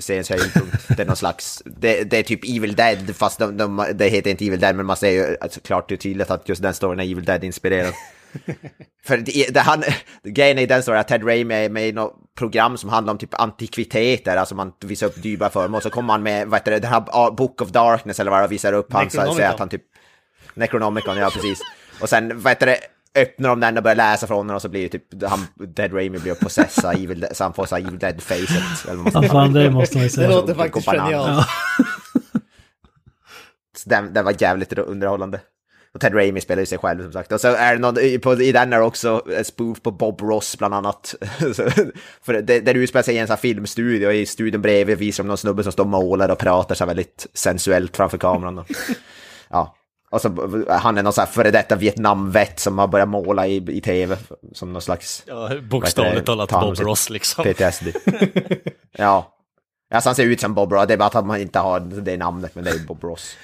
seriens höjdpunkt. Det är någon slags, det, det är typ Evil Dead, fast de, de, det heter inte Evil Dead, men man ser ju alltså, klart och tydligt att just den storyn är Evil Dead-inspirerad. För det, det, han, grejen i den storyn är att Ted Raimi är med i något program som handlar om typ antikviteter, alltså man visar upp dyrbara föremål, så kommer han med, vad heter det, den här Book of Darkness eller vad det är, och visar upp han, säger att han typ, Necronomicon, ja precis. Och sen, vad heter det, öppnar de den och börjar läsa från den och så blir det typ, han, Dead Raimi blir possessa, evil, så han får så här Evil Dead-facet. eller vad man ska Ja, fan, det måste man ju Det säga. låter Gå faktiskt genialt. Så den, den var jävligt underhållande. Och Ted Raimi spelar ju sig själv som sagt. Och så är det någon, i- på, i den är också en spoof på Bob Ross bland annat. för det, det utspelar sig i en sån filmstudio och i studion bredvid visar de någon snubbe som står och målar och pratar så väldigt sensuellt framför kameran. Och, ja. Och så han är någon sån här före detta Vietnamvett som har börjat måla i, i tv som någon slags Ja, bokstavligt talat Bob Ross liksom. PTSD. ja. Alltså han ser ut som Bob Ross, det är bara att han inte har det namnet, men det är Bob Ross.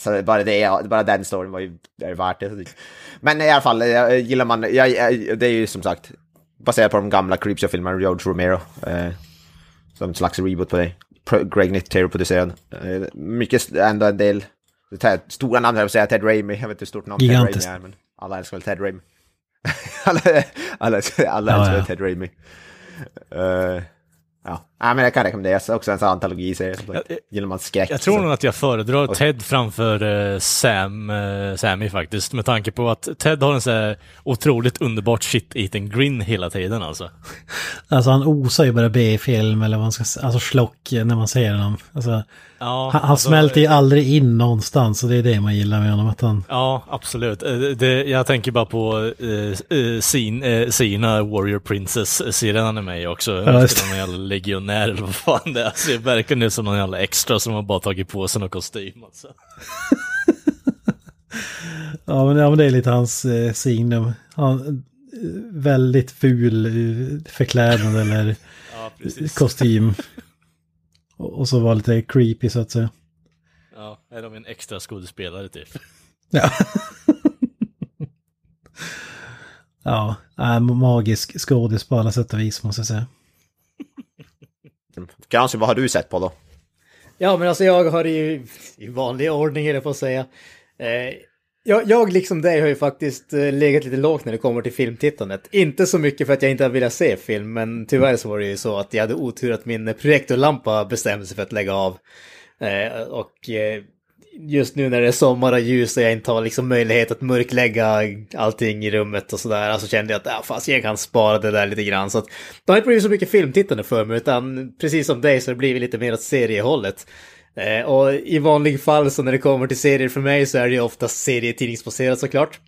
Så bara, det, bara den storyn var ju är värt det. Men i alla fall, jag, gillar man, jag, jag, det är ju som sagt baserat på de gamla Creepshow-filmerna, George Romero. Eh, som en slags reboot på det. Greg Nicotero producerad. Eh, mycket, ändå en del här, stora namn, jag vill säga Ted Raimi, jag vet inte hur stort namn Ted Gigantiskt. Raimi är, men alla älskar väl Ted Raimi. alla alla, alla Ja, älskar ja. Ted Raimi. Uh, ja. Ja, men jag kan rekommendera så också en sån antologiserie. som sagt. Jag- Gillar man skräck. Jag tror så- nog att jag föredrar Ted framför eh, Sam, uh, Sammy faktiskt, med tanke på att Ted har en så här otroligt underbart shit-eating grin hela tiden alltså. Alltså han osar ju bara B-film eller vad man ska säga. Alltså slock när man ser honom. Alltså, Ja, han, han alltså, smälter ju aldrig in någonstans och det är det man gillar med honom. Att han, Ja, absolut. Eh, Det, jag tänker bara på eh, eh, eh, Sina Warrior Princess-serien han är med i också. Ja, just legionär eller vad fan det är. Ser verkligen ut som någon jävla extra som har bara tagit på sig någon kostym. Alltså. ja, men, ja men det är lite hans eh, signum. Han, eh, väldigt ful eh, förklädnad eller Ja, kostym. Och, och så var lite creepy så att säga. Ja, är de en extra skådespelare typ. Ja. ja, äh, magisk skådis på alla sätt och vis måste jag säga. Kanske, vad har du sett på då? Ja, men alltså jag har ju i vanlig ordning, eller på att säga. Eh, jag, jag liksom dig har ju faktiskt eh, legat lite lågt när det kommer till filmtittandet. Inte så mycket för att jag inte har velat se film, men tyvärr så var det ju så att jag hade otur att min projektorlampa bestämde sig för att lägga av. Eh, och eh, just nu när det är sommar och ljus och jag inte har liksom möjlighet att mörklägga allting i rummet och sådär, alltså kände jag att ja, fast jag kan spara det där lite grann. Så att det har inte blivit så mycket filmtittande för mig, utan precis som dig så har det blivit lite mer åt seriehållet. Eh, och i vanlig fall så när det kommer till serier för mig så är det ju oftast serietidningsbaserat såklart.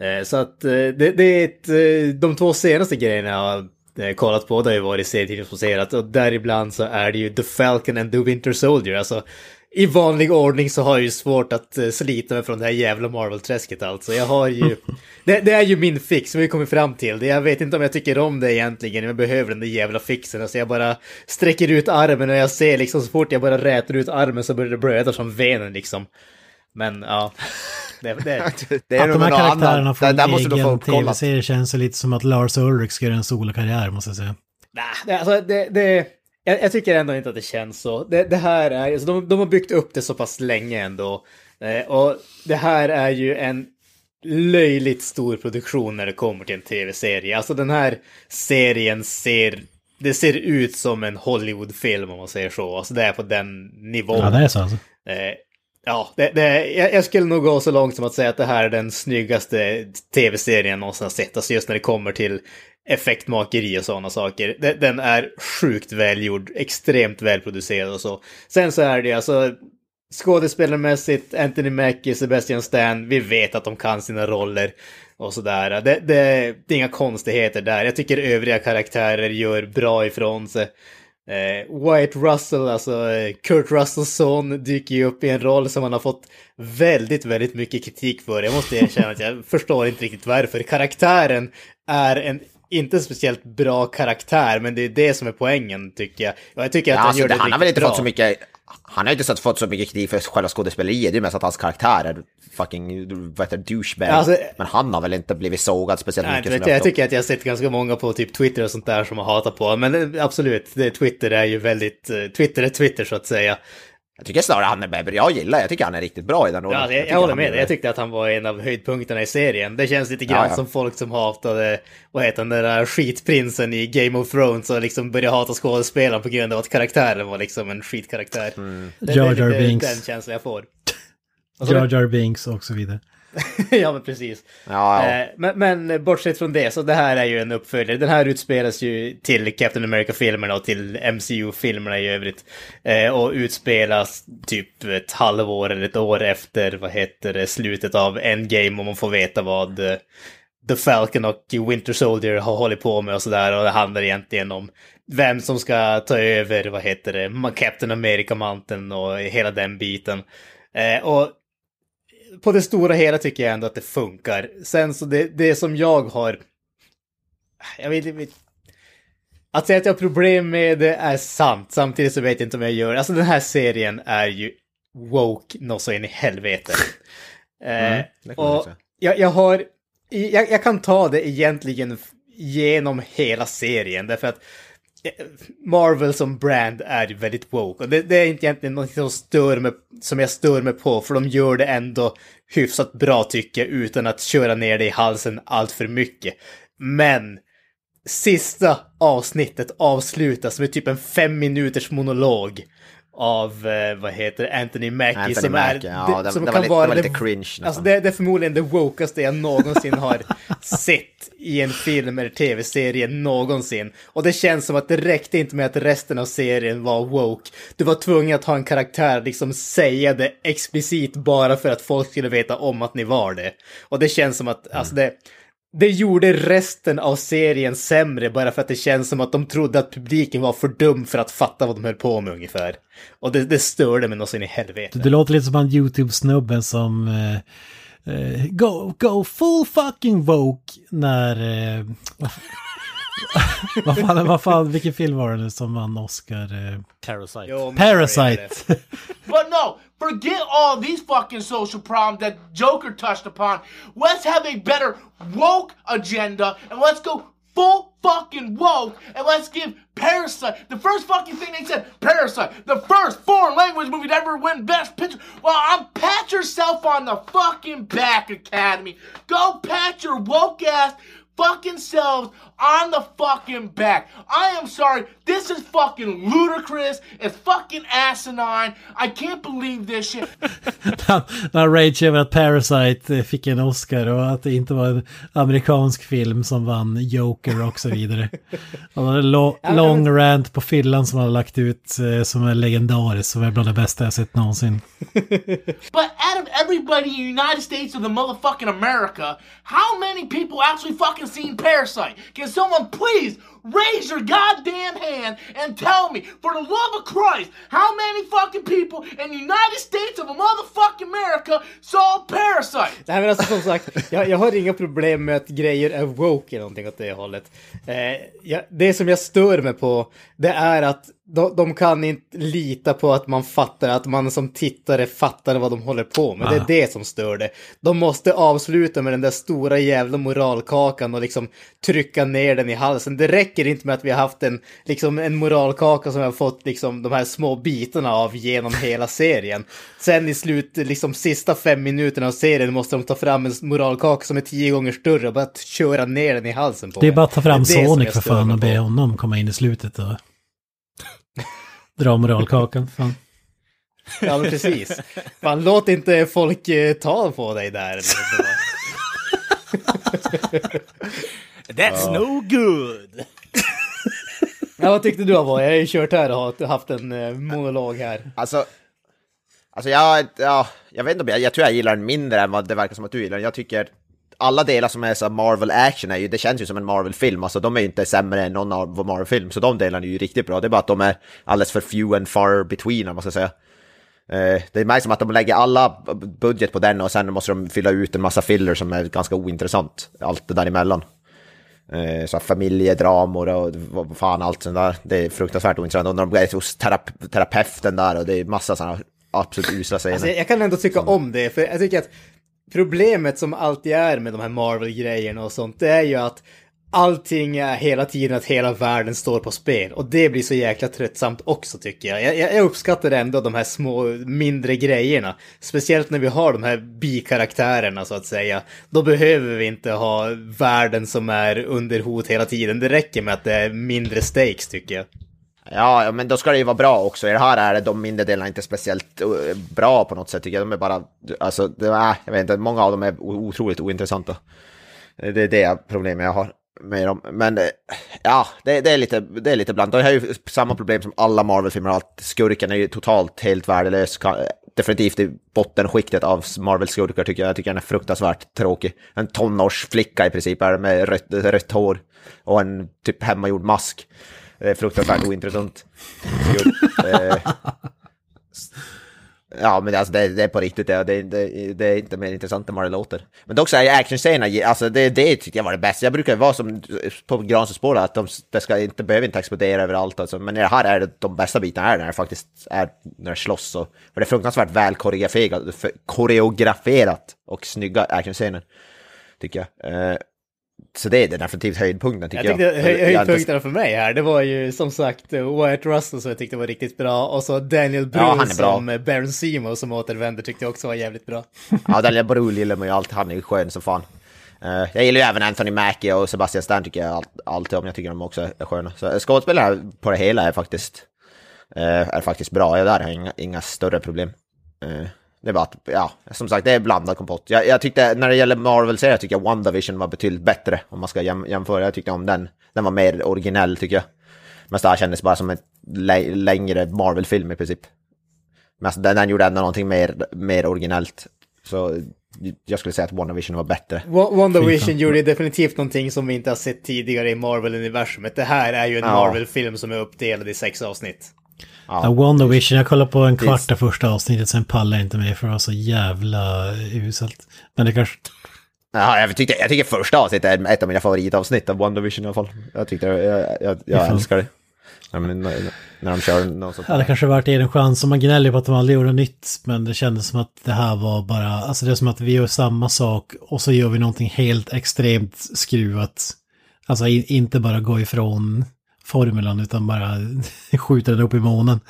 Eh, så att eh, det, det är ett, eh, de två senaste grejerna jag har eh, kollat på, det har ju varit serietidningsbaserat och däribland så är det ju The Falcon and the Winter Soldier, alltså i vanlig ordning så har jag ju svårt att eh, slita mig från det här jävla Marvel-träsket alltså. Jag har ju... Det, det är ju min fix, vi har kommit fram till det. Jag vet inte om jag tycker om det egentligen, jag behöver den där jävla fixen. Alltså jag bara sträcker ut armen och jag ser liksom så fort jag bara rätar ut armen så börjar det blöda från venen liksom. Men ja, det, det, Det är Att de här något karaktärerna får Där, en där egen tv-serie känns lite som att Lars Ulrich ska göra en solokarriär måste jag säga. Nej, det, alltså det, det, jag, jag tycker ändå inte att det känns så. Det, det här är, alltså de, de har byggt upp det så pass länge ändå. Eh, och det här är ju en löjligt stor produktion när det kommer till en tv-serie. Alltså den här serien ser, det ser ut som en Hollywoodfilm om man säger så. Alltså det är på den nivån. Ja, det är så alltså. Eh, ja, det, det, jag, jag skulle nog gå så långt som att säga att det här är den snyggaste tv-serien jag någonsin har sett. Alltså just när det kommer till effektmakeri och sådana saker. Den, är sjukt välgjord, extremt välproducerad och så. Sen så är det alltså skådespelarmässigt, Anthony Mackie, Sebastian Stan, vi vet att de kan sina roller och sådär. Det, det, det är inga konstigheter där. Jag tycker övriga karaktärer gör bra ifrån sig. Eh, White Russell, alltså eh, Kurt Russells son, dyker ju upp i en roll som han har fått väldigt, väldigt mycket kritik för. Jag måste erkänna att jag förstår inte riktigt varför. Karaktären är en inte speciellt bra karaktär, men det är det som är poängen tycker jag. Och jag tycker att Ja, han alltså, gör det det, han har väl inte bra. fått så mycket... Han har inte fått så mycket kritik för själva skådespeleriet, det är mest att hans karaktär är fucking, vad heter douchebag. Alltså- Men han har väl inte blivit sågad speciellt Nej, mycket vet jag, jag tycker att jag har sett ganska många på typ Twitter och sånt där som har hatat på Men eh, absolut, det, Twitter är ju väldigt... eh, Twitter är Twitter så att säga. Jag tycker snarare han är bättre, jag gillar, jag tycker han är riktigt bra i den rollen. Ja, jag, jag, tycker håller med. Jag tyckte att han var en av höjdpunkterna i serien. Det känns lite grann Ja, ja. som folk som hatade, vad heter den där skitprinsen i Game of Thrones och liksom började hata skådespelaren på grund av att karaktären var liksom en skitkaraktär. Mm. Det, Jar Jar lite Binks. den känslan jag får. Jar? Jar Binks och så vidare. ja, men precis. Ja, ja. Eh, men, men bortsett från det, så det här är ju en uppföljare. Den här utspelas ju till Captain America-filmerna och till MCU-filmerna i övrigt. Eh, och utspelas typ ett halvår eller ett år efter, vad heter det, slutet av Endgame och man får veta vad eh, The Falcon och Winter Soldier har hållit på med och sådär. Och det handlar egentligen om vem som ska ta över, vad heter det, Captain America-manteln och hela den biten. Och på det stora hela tycker jag ändå att det funkar. Sen så det, det som jag har... Jag vet inte... Att säga att jag har problem med det är sant, samtidigt så vet jag inte om jag gör Alltså den här serien är ju woke något så in i helvete. Mm, eh, och jag, jag har... Jag, jag kan ta det egentligen genom hela serien, därför att Marvel som brand är ju väldigt woke. Och det, det är inte egentligen något som, stör mig, som jag stör mig på, för de gör det ändå hyfsat bra tycker jag, utan att köra ner det i halsen allt för mycket. Men sista avsnittet avslutas med typ en fem minuters monolog av, eh, vad heter det, Anthony Mackie Anthony som Mackie, är... ja, det- det var lite- det var lite cringe. Alltså det, det är förmodligen det wokaste jag någonsin har sett i en film eller tv-serie någonsin. Och det känns som att det räckte inte med att resten av serien var woke. Du var tvungen att ha en karaktär liksom säga det explicit bara för att folk skulle veta om att ni var det. Och det känns som att, alltså det... Det gjorde resten av serien sämre bara för att det känns som att de trodde att publiken var för dum för att fatta vad de höll på med ungefär. Och det, det störde mig någonsin i helvete. Det låter lite som han YouTube-snubben som eh, eh, go, go full fucking woke när... Eh, vad fan, vad fan, vilken film var det nu som vann Oscar? Eh, Parasite. Jo, Parasite! But no, forget all these fucking social problems that Joker touched upon. Let's have a better woke agenda and let's go full fucking woke and let's give Parasite the first fucking thing they said. Parasite, the first foreign language movie to ever win Best Picture. Well, I'm pat yourself on the fucking back, Academy. Go pat your woke ass fucking selves on the fucking back. I am sorry. This is fucking ludicrous. It's fucking asinine. I can't believe this shit. Han rage över att Parasite eh, fick en Oscar och att det inte var en amerikansk film som vann Joker och så vidare. Han hade en lo- lång rant på fyllan som han lagt ut eh, som är legendarisk, som är bland det bästa jag sett någonsin. But out of everybody in the United States of the motherfucking America, how many people actually fucking seen Parasite? Can someone please raise your goddamn hand and tell me, for the love of Christ, how many fucking people in the United States of a motherfucking America saw Parasite? Nej men alltså som sagt, jag, jag har inga problem med att grejer är woke eller någonting åt det hållet. Eh, jag, det som jag stör mig på, det är att de, de kan inte lita på att man fattar, att man som tittare fattar vad de håller på med. Det är det som stör det. De måste avsluta med den där stora jävla moralkakan och liksom trycka ner den i halsen. Det räcker inte med att vi har haft en, liksom en moralkaka som vi har fått liksom de här små bitarna av genom hela serien. Sen i slut, liksom sista fem minuterna av serien måste de ta fram en moralkaka som är tio gånger större och bara köra ner den i halsen på Det är bara att ta fram Det det Sonic för fan och be honom komma in i slutet och dra moralkakan. Fan. Ja, men precis. Fan, låt inte folk eh, ta på dig där. That's no good! Ja, vad tyckte du Avoy? Jag har ju kört här och har haft en eh, monolog här. Alltså, alltså jag, ja, jag vet inte om jag, jag tror jag gillar den mindre än vad det verkar som att du gillar den. Jag tycker alla delar som är så Marvel action är ju, det känns ju som en Marvel-film, alltså de är ju inte sämre än någon av Marvel-film, så de delarna är ju riktigt bra. Det är bara att de är alldeles för few and far between, om man ska säga. Eh, Det märks som att de lägger alla budget på den och sen måste de fylla ut en massa filler som är ganska ointressant, allt det däremellan. Eh, Så familjedramor och vad fan allt sånt där. Det är fruktansvärt ointressant. Och när de är hos terap- terapeuten där och det är massa sådana absolut usla scener. Alltså, jag kan ändå tycka om det, för jag tycker att problemet som alltid är med de här Marvel-grejerna och sånt, det är ju att allting är hela tiden att hela världen står på spel. Och det blir så jäkla tröttsamt också tycker jag. Jag, jag uppskattar ändå de här små, mindre grejerna. Speciellt när vi har de här bikaraktärerna så att säga. Då behöver vi inte ha världen som är under hot hela tiden. Det räcker med att det är mindre stakes tycker jag. Ja, men då ska det ju vara bra också. I det här är det de mindre delarna inte speciellt eh, bra på något sätt tycker jag. De är bara, alltså, är, äh, jag vet inte, många av dem är otroligt ointressanta. Det är det problemet jag har med dem. Men eh, ja, det, det, är lite, det är lite bland. De har ju samma problem som alla Marvel-filmer har. att Skurken är ju totalt helt värdelös. Ka- Definitivt i bottenskiktet av Marvel-skurkar tycker jag. Jag tycker den är fruktansvärt tråkig. En tonårsflicka i princip är med rött, rött hår och en typ hemmagjord mask. Det är fruktansvärt ointressant. Eh, Ja, men alltså det, det är på riktigt det, det, det, det är inte mer intressant än vad det låter. Men dock så är actionscenerna, alltså det, det tyckte jag var det bästa. Jag brukar vara som på Granströms spår, att de, det ska inte, behöver inte explodera överallt. Alltså. Men i det här är det de bästa bitarna är när det faktiskt är när det slåss. Och, för det är fruktansvärt väl koreograferat, koreograferat och snygga actionscener. Tycker jag. Eh, så det är definitivt höjdpunkten tycker Jag jag. tyckte hö- Jag har inte- höjdpunkterna för mig här, det var ju som sagt eh, Wyatt Russell som jag tyckte var riktigt bra och så Daniel Brühl Ja, som eh, Baron Simo som återvänder tyckte jag också var jävligt bra. Ja, Daniel Brühl gillar man ju alltid, han är ju skön som fan. Eh, jag gillar ju även Anthony Mackie och Sebastian Stan tycker jag allt, alltid om, jag tycker de också är sköna. Så skådespelare på det hela är faktiskt, är faktiskt bra, jag där har inga, inga större problem. Det bara att, ja, som sagt, det är blandad kompott. Jag, jag tyckte, när det gäller Marvel-serier tycker jag WandaVision var betydligt bättre, om man ska jäm, jämföra. Jag tyckte om den, den var mer originell tycker jag. Men det här kändes bara som en lä- längre Marvel-film i princip. Men alltså, den, den gjorde ändå någonting mer, mer originellt. Så jag skulle säga att WandaVision var bättre. Wa- WandaVision gjorde definitivt någonting som vi inte har sett tidigare i Marvel-universumet. Det här är ju en Ja. Marvel-film som är uppdelad i sex avsnitt. Ja, WandaVision, jag kollade på en kvart av första avsnittet, sen pallar jag inte med för det var så jävla uselt. Men det kanske... Ja, jag, tyckte, jag tycker första avsnittet är ett av mina favoritavsnitt av WandaVision i alla fall. Jag tyckte, jag, jag, jag älskar det. Ja, men, när, de kör något sånt. Ja, det kanske varit en chans. Man gnäller på att de aldrig gjorde nytt, men det kändes som att det här var bara... Alltså det är som att vi gör samma sak och så gör vi någonting helt extremt skruvat. Alltså in, inte bara gå ifrån formulan utan bara skjuta den upp i månen.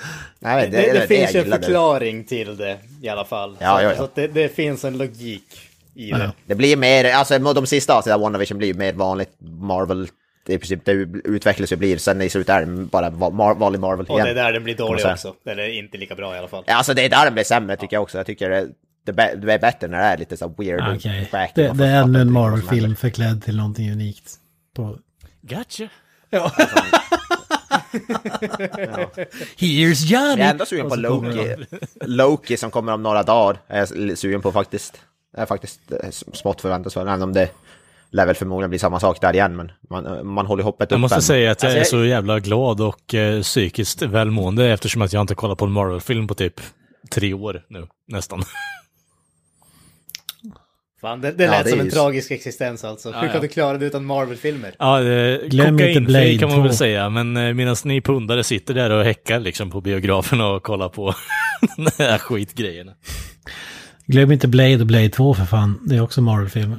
Det, Nej, det, jag finns ju en förklaring till det i alla fall. Ja, så ja, ja. så att det, det finns en logik. i det. Det blir mer, alltså de sista avsnitten av WandaVision blir mer vanligt Marvel. Det är i princip det utvecklas och blir, sen i slutet är det bara vanlig Marvel Och igen. det är där den blir dålig också. Eller inte lika bra i alla fall. Ja, Alltså det är där den blir sämre tycker jag också. Jag tycker det, det, är bä- det är bättre när det är lite så weird. och wacky. det, det är ännu en som Marvel-film förklädd till någonting unikt. På... Gotcha. Here's Johnny! Jag är ändå sugen på Loki. Loki som kommer om några dagar. Är jag sugen på faktiskt. Jag är faktiskt eh, smått förväntansfull. Även om det lär väl förmodligen bli samma sak där igen. Men man, man håller hoppet Jag uppe. måste säga att jag Alltså, är så jävla glad och eh, psykiskt välmående eftersom att jag inte kollat på en Marvel-film på typ tre år nu, nästan. Fan, det, det Ja, lät det som en ju- tragisk existens alltså. Hur ja. kan du klara det utan Marvel-filmer? Ja, eh, Glöm inte Blade kan man väl 2. säga, men eh, medan ni pundare sitter där och häckar liksom på biografen och kollar på de här skitgrejerna. Glöm inte Blade och Blade 2 för fan. Det är också Marvel-filmer.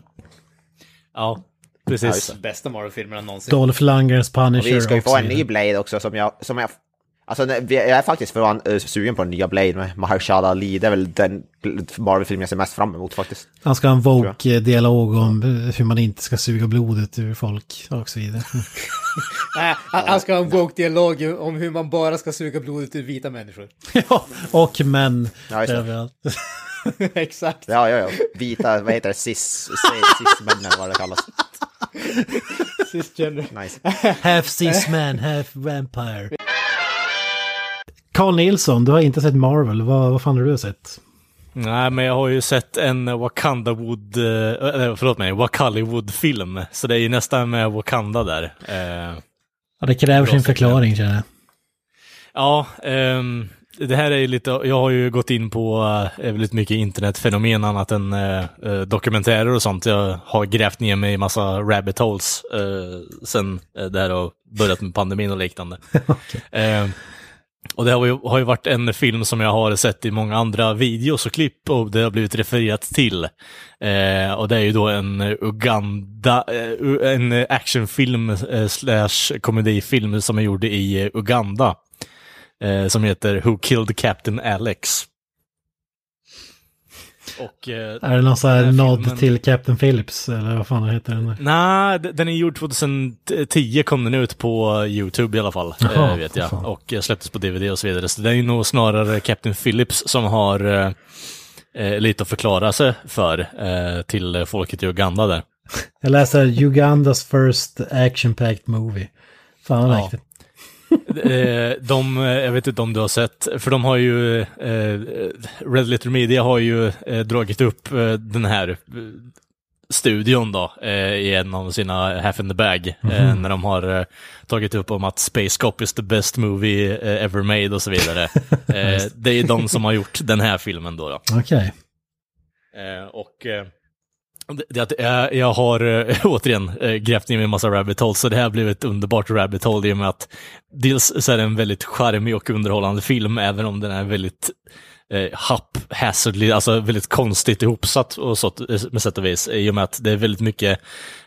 Ja, Ja, just precis. det. Bästa Marvel-filmerna någonsin. Dolph Lundgrens Och Punisher vi ska ju och få en ny. Blade också som jag... Som jag alltså jag är faktiskt förvan- eh, sugen på den nya Blade med Mahershala Ali. Det är väl den Marvel-film jag ser mest fram emot faktiskt. Han ska ha en Vogue-dialog om eh, hur man inte ska suga blodet ur folk och så vidare. Nej, han, ska ha en woke-dialog om hur man bara ska suga blodet ur vita människor. ja, och män Ja, just. Exakt. Ja, ja, ja. Vita, vad heter det? Cis... Cis-männen vad det kallas. Cisgender. Nice. half cis man, half vampire. Carl Nilsson, du har inte sett Marvel. Vad, vad fan har du sett? Nej, men jag har ju sett en Wakandawood, eh, eller förlåt mig, Wakaliwood-film. Så det är ju nästan med Wakanda där. Eh, Ja, det kräver sin förklaring känner jag. Ja, ehm, det här är ju lite, jag har ju gått in på eh, väldigt mycket internetfenomen annat än eh, eh, dokumentärer och sånt. Jag har grävt ner mig i massa rabbit holes eh, sen eh, det här har börjat med pandemin och liknande. Ehm, och det har ju, har ju varit en film som jag har sett i många andra videos och klipp och det har blivit refererat till. Eh, och det är ju då en Uganda, eh, en actionfilm eh, slash komedifilm som är gjord i Uganda. Eh, som heter Who Killed Captain Alex. Och... Eh, Är det någon sån här nod filmen- till Captain Phillips? Eller vad fan heter den? Nej, den är gjord 2010 kom den ut på YouTube i alla fall, Jaha, eh, vet jag. fan. Och eh, släpptes på DVD och så vidare. Så det är nog snarare Captain Phillips som har eh, eh, lite att förklara sig för eh, till folket i Uganda där. Jag läser Ugandas first action-packed movie. Fan vad Ja. mäktigt. Eh, de, eh, jag vet inte om du har sett, för de har ju, eh, Red Letter Media har ju eh, dragit upp eh, den här studion då, i en av sina Half in the Bag, eh, när de har tagit upp om att Space Cop is the best movie ever made och så vidare. det är de som har gjort den här filmen då. då. Okej. Eh, och det, det, att jag, jag har eh, återigen eh, grävt ner mig i en massa rabbit holes, så det här blev ett underbart rabbit hole i och med att dels så är det en väldigt charmig och underhållande film, även om den är väldigt eh, haphazardly, alltså väldigt konstigt ihopsatt och så, med sätt och vis, i och med att det är väldigt mycket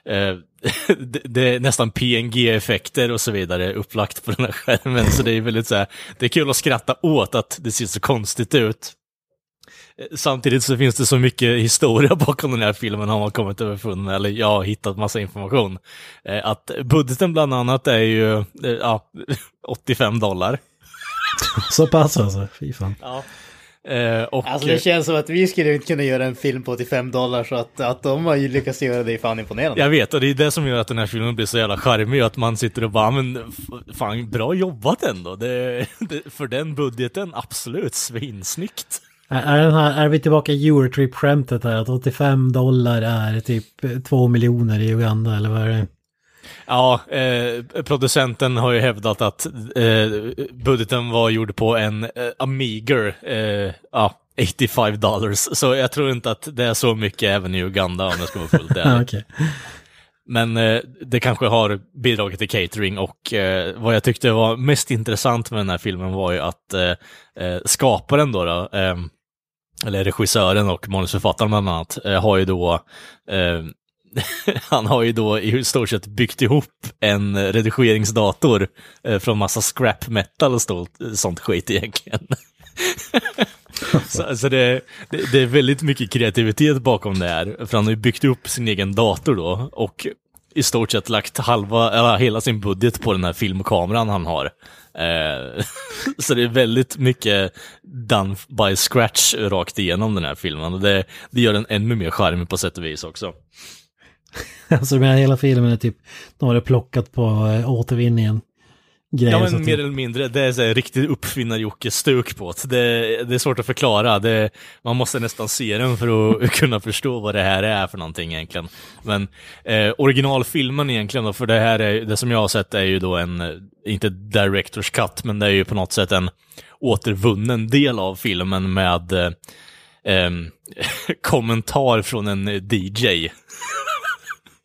eh, det, det är nästan PNG-effekter och så vidare upplagt på den här skärmen, så det är väldigt så här, det är kul att skratta åt att det ser så konstigt ut. Samtidigt så finns det så mycket historia bakom den här filmen har man kommit överfund med, eller jag har hittat massa information. Eh, Att budgeten bland annat är ju eh, ja, 85 dollar. Så pass alltså. Fy fan. Eh, Och, Alltså det känns som att vi skulle inte kunna göra en film på 85 dollar så att, att de har ju lyckats göra det är fan imponerande. jag vet, och det är det som gör att den här filmen blir så jävla charmig, att man sitter och bara, men f- fan, bra jobbat ändå. Det, det, för den budgeten, absolut, svinsnyggt. Är, den här, är vi tillbaka i Eurotrip-skämtet här? Att 85 dollar är typ 2 miljoner i Uganda eller vad är det? Ja, eh, producenten har ju hävdat att eh, budgeten var gjord på en eh, Amiger, eh, ja, 85 dollars. Så jag tror inte att det är så mycket även i Uganda om jag ska vara fullt ärlig. okej. Men eh, det kanske har bidragit till catering och eh, vad jag tyckte var mest intressant med den här filmen var ju att eh, eh, skaparen då, då eh, eller regissören och manusförfattaren bland annat, eh, har ju då eh, han har ju då i stort sett byggt ihop en redigeringsdator eh, från massa scrap metal och stort, sånt skit egentligen. Så, alltså det, det, det är väldigt mycket kreativitet bakom det här. För han har ju byggt upp sin egen dator då. Och i stort sett lagt halva, eller hela sin budget på den här filmkameran han har. Eh, så det är väldigt mycket done by scratch rakt igenom den här filmen. Och det, det gör den ännu mer charmig på sätt och vis också. Alltså med hela filmen är typ, de har det plockat på eh, återvinningen. Grejer, Ja men mer eller mindre, det är så här riktigt uppfinnar-Jocke-stuk på det. det. Är svårt att förklara, det, man måste nästan se den för att kunna förstå vad det här är för någonting egentligen. Men eh, originalfilmen egentligen då, för det här är, det som jag har sett är ju då en, inte director's cut, men det är ju på något sätt en återvunnen del av filmen med eh, kommentar från en DJ.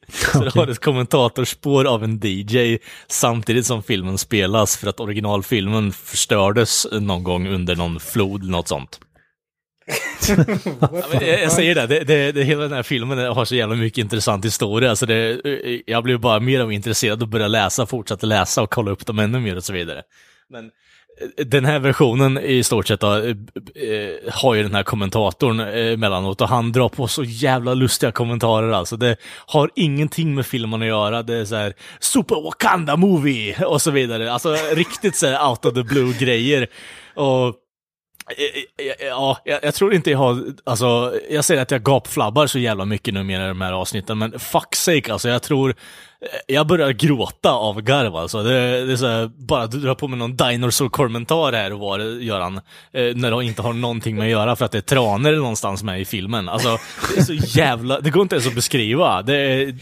Så det har ett kommentatorspår av en DJ samtidigt som filmen spelas för att originalfilmen förstördes någon gång under någon flod eller något sånt. ja, jag, säger det, det, det, det, hela den här filmen har så jävla mycket intressant historia, så det, jag blev bara mer och mer intresserad och började läsa, fortsatte läsa och kolla upp dem ännu mer och så vidare. Men den här versionen i stort sett då, eh, eh, har ju den här kommentatorn eh, emellanåt och han drar på så jävla lustiga kommentarer alltså. Det har ingenting med filmen att göra. Det är så här Super Wakanda Movie och så vidare. Alltså riktigt så här out of the blue grejer. Och Ja, jag, jag tror inte jag har, alltså, jag säger att jag gapflabbar så jävla mycket numera i de här avsnitten, men fuck sake alltså, jag tror, jag börjar gråta av garv alltså. Det, det är så här, bara du drar på med någon dinosaur-kommentar här och var, Göran. eh, när de inte har någonting med att göra för att det är tranor någonstans med i filmen. Alltså, det är så jävla, det går inte ens att beskriva. Det är,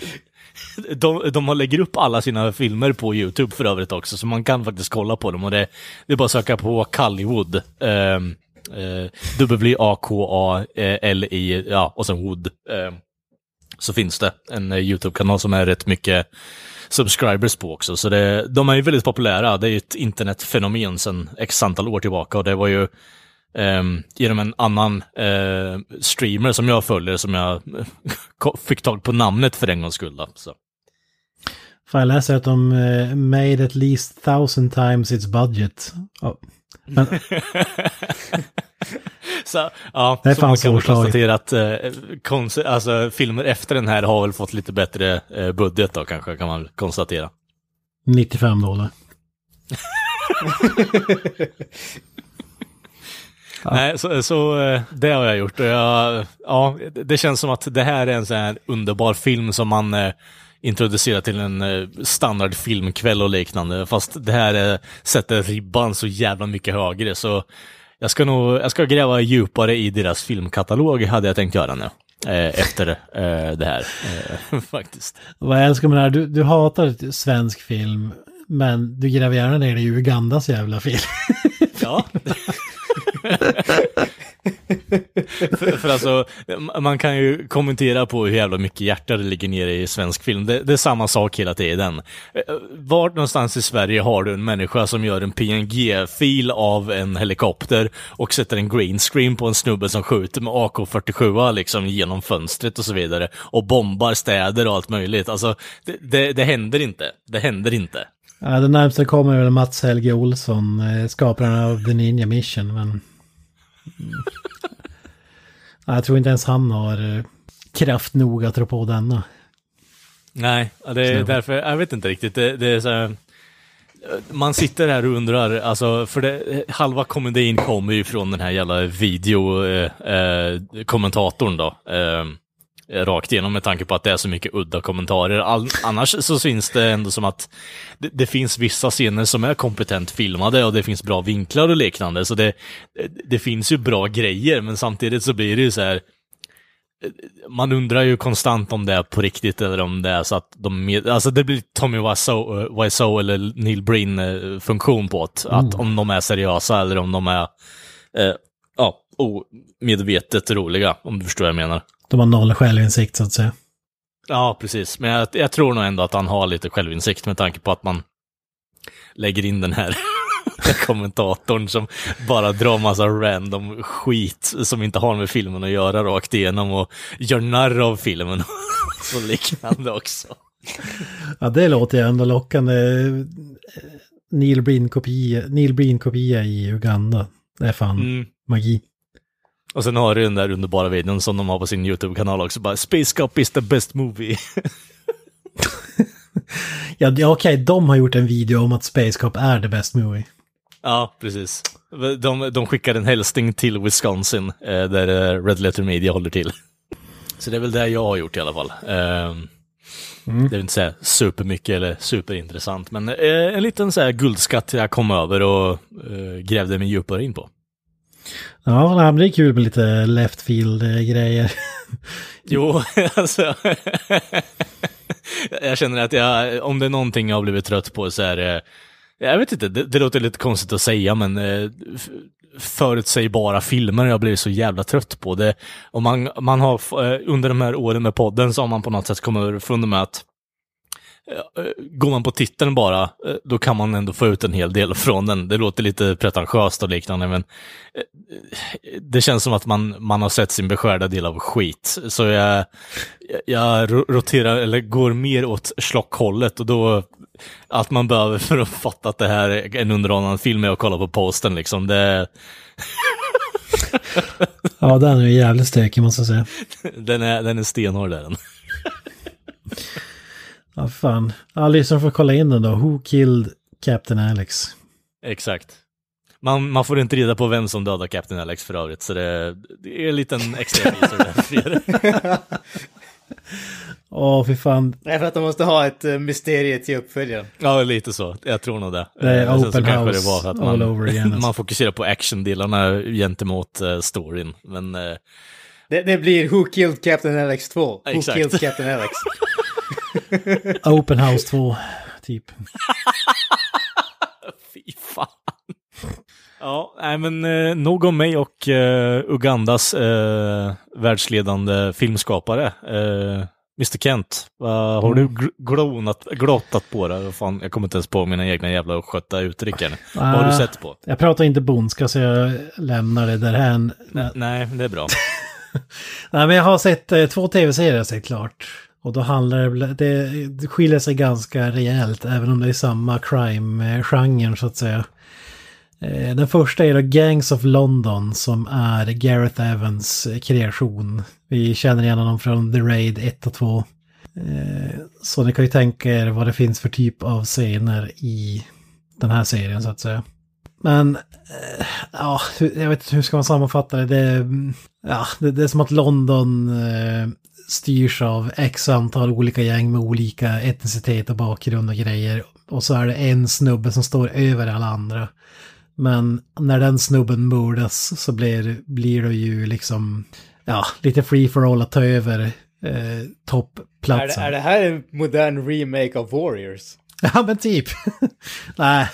de, de har lägger upp alla sina filmer på YouTube för övrigt också, så man kan faktiskt kolla på dem. Och det, det är bara att söka på Kalliwood. Ehm, eh, eh, W-A-K-A-L-I, ja, och sen Wood. Eh, så finns det en eh, YouTube-kanal som är rätt mycket subscribers på också. Så det, de är ju väldigt populära. Det är ju ett internetfenomen sedan x antal år tillbaka. Och det var ju ehm, genom en annan eh, streamer som jag följer som jag ko- fick tag på namnet för en gångs skull. Då, så. Fan, jag läser att de eh, made at least thousand times its budget. Ja. Men, Så, ja, Det är så man kan konstatera att eh, konse- alltså, filmer efter den här har väl fått lite bättre eh, budget då kanske, kan man konstatera. 95 dollar. Nej, så, så eh, det har jag gjort. Jag, ja, det känns som att det här är en sån här underbar film som man eh, introducerar till en eh, standard filmkväll och liknande. Fast det här eh, sätter ribban så jävla mycket högre. Så jag ska nog, jag ska gräva djupare i deras filmkatalog hade jag tänkt göra nu. Eh, efter eh, det här, eh, faktiskt. Vad jag älskar med det här, du, du hatar svensk film, men du gräver gärna ner i Ugandas jävla film. Ja. för, för alltså, man kan ju kommentera på hur jävla mycket hjärta det ligger nere i svensk film. Det, det är samma sak hela tiden. Eh, eh, vart någonstans i Sverige har du en människa som gör en PNG-fil av en helikopter och sätter en green screen på en snubbe som skjuter med AK47 liksom genom fönstret och så vidare och bombar städer och allt möjligt. Alltså, det, det, det händer inte. Det händer inte. Ja, det närmsta kommer väl Mats Helge Olsson, eh, skaparen av The Ninja Mission, men... Mm. Ja, jag tror inte ens han har eh, kraft nog att rå på denna. Nej, det är därför, jag vet inte riktigt. Det, det är så här, man sitter här och undrar, alltså, för det, halva komedin kommer ju från den här jävla videokommentatorn eh, kommentatorn då. Eh, rakt igenom med tanke på att det är så mycket udda kommentarer. All, annars så syns det ändå som att det, det finns vissa scener som är kompetent filmade och det finns bra vinklar och liknande. Så det, det finns ju bra grejer, men samtidigt så blir det ju så här man undrar ju konstant om det är på riktigt eller om det är så att de, alltså det blir Tommy Wiseau, eh, Wiseau eller Neil Breen eh, funktion på det. Att om de är seriösa eller om de är, eh, ja, omedvetet roliga, om du förstår vad jag menar. De har noll självinsikt så att säga. Ja, precis. Men jag, jag tror nog ändå att han har lite självinsikt med tanke på att man lägger in den här kommentatorn som bara drar massa random skit som inte har med filmen att göra rakt igenom och gör narr av filmen och så liknande också. Ja, det låter ju ändå lockande. Neil Breen-kopia Neil Breen kopia i Uganda. Det är fan Mm. magi. Och sen har du den där underbara videon som de har på sin YouTube-kanal också, bara Space Cop is the best movie. Ja, ja okej, de har gjort en video om att Space Cop är the best movie. ja, precis. De, de skickar en hälsning till Wisconsin, eh, där eh, Red Letter Media håller till. Så det är väl det jag har gjort i alla fall. Eh, Det är inte så här supermycket eller superintressant, men eh, en liten så här guldskatt jag kom över och grävde mig djupare in på. Ja, det är kul med lite left field-grejer. Eh, jo, alltså. jag känner att jag, om det är någonting jag har blivit trött på så är det, jag vet inte, det, det låter lite konstigt att säga men eh, förutsägbara filmer har jag blivit så jävla trött på. Det, och man, man har, eh, under de här åren med podden så har man på något sätt kommit underfund med att Går man på titeln bara, eh, då kan man ändå få ut en hel del från den. Det låter lite pretentiöst och liknande, men eh, det känns som att man, man har sett sin beskärda del av skit. Så jag, jag- jag ro- roterar, eller går mer åt slockhållet och då, allt man behöver för att fatta att det här är en underhållande film är att kolla på posten liksom. Det, Ja, den är jävligt stökig måste jag säga. den, är, den är stenhård där den. Ja, fan. Ja, lyssnarna får kolla in den då. Who killed Captain Alex? Exakt. Man, man får inte reda på vem som dödar Captain Alex för övrigt, så det, det är en liten extra teaser där er. Åh, fy fan. Nej, för att de måste ha ett uh, mysterium till uppföljaren. Ja, lite så. Jag tror nog det. Det är Eh, open house det var att all man, over again, alltså. man fokuserar på actiondelarna gentemot uh, storyn. Men eh, Det, det blir Who Killed Captain Alex 2. Who Exakt. Killed Captain Alex? Open House 2, typ. fy fan. Ja, nej men eh, nog om mig och eh, Ugandas eh, världsledande filmskapare. Eh, Mr Kent, vad har du gl- glonat, glottat på det? Vad Fan, jag kommer inte ens på mina egna jävla skötta uttryck här. Vad har du Ah. sett på? Jag pratar inte bondska så jag lämnar det därhän. Nej, nej, det är bra. Nej, men jag har sett eh, två tv-serier jag sett klart. Och då handlar det, väl- det, skiljer sig ganska rejält, även om det är samma crime-genren så att säga. Eh, den första är då Gangs of London som är Gareth Evans eh, kreation. Vi känner igen honom från The Raid 1 och 2. Eh, så ni kan ju tänka er vad det finns för typ av scener i den här serien så att säga. Men ja, jag vet inte hur ska man sammanfatta det. Det, är, mm, ja, det, det är som att London styrs av x antal olika gäng med olika etnicitet och bakgrund och grejer. Och så är det en snubbe som står över alla andra. Men när den snubben mördas så blir, blir det ju liksom, ja, lite free for all att ta över eh, är, det, toppplatsen. är det här en modern remake av Warriors? Ja men typ. Nej.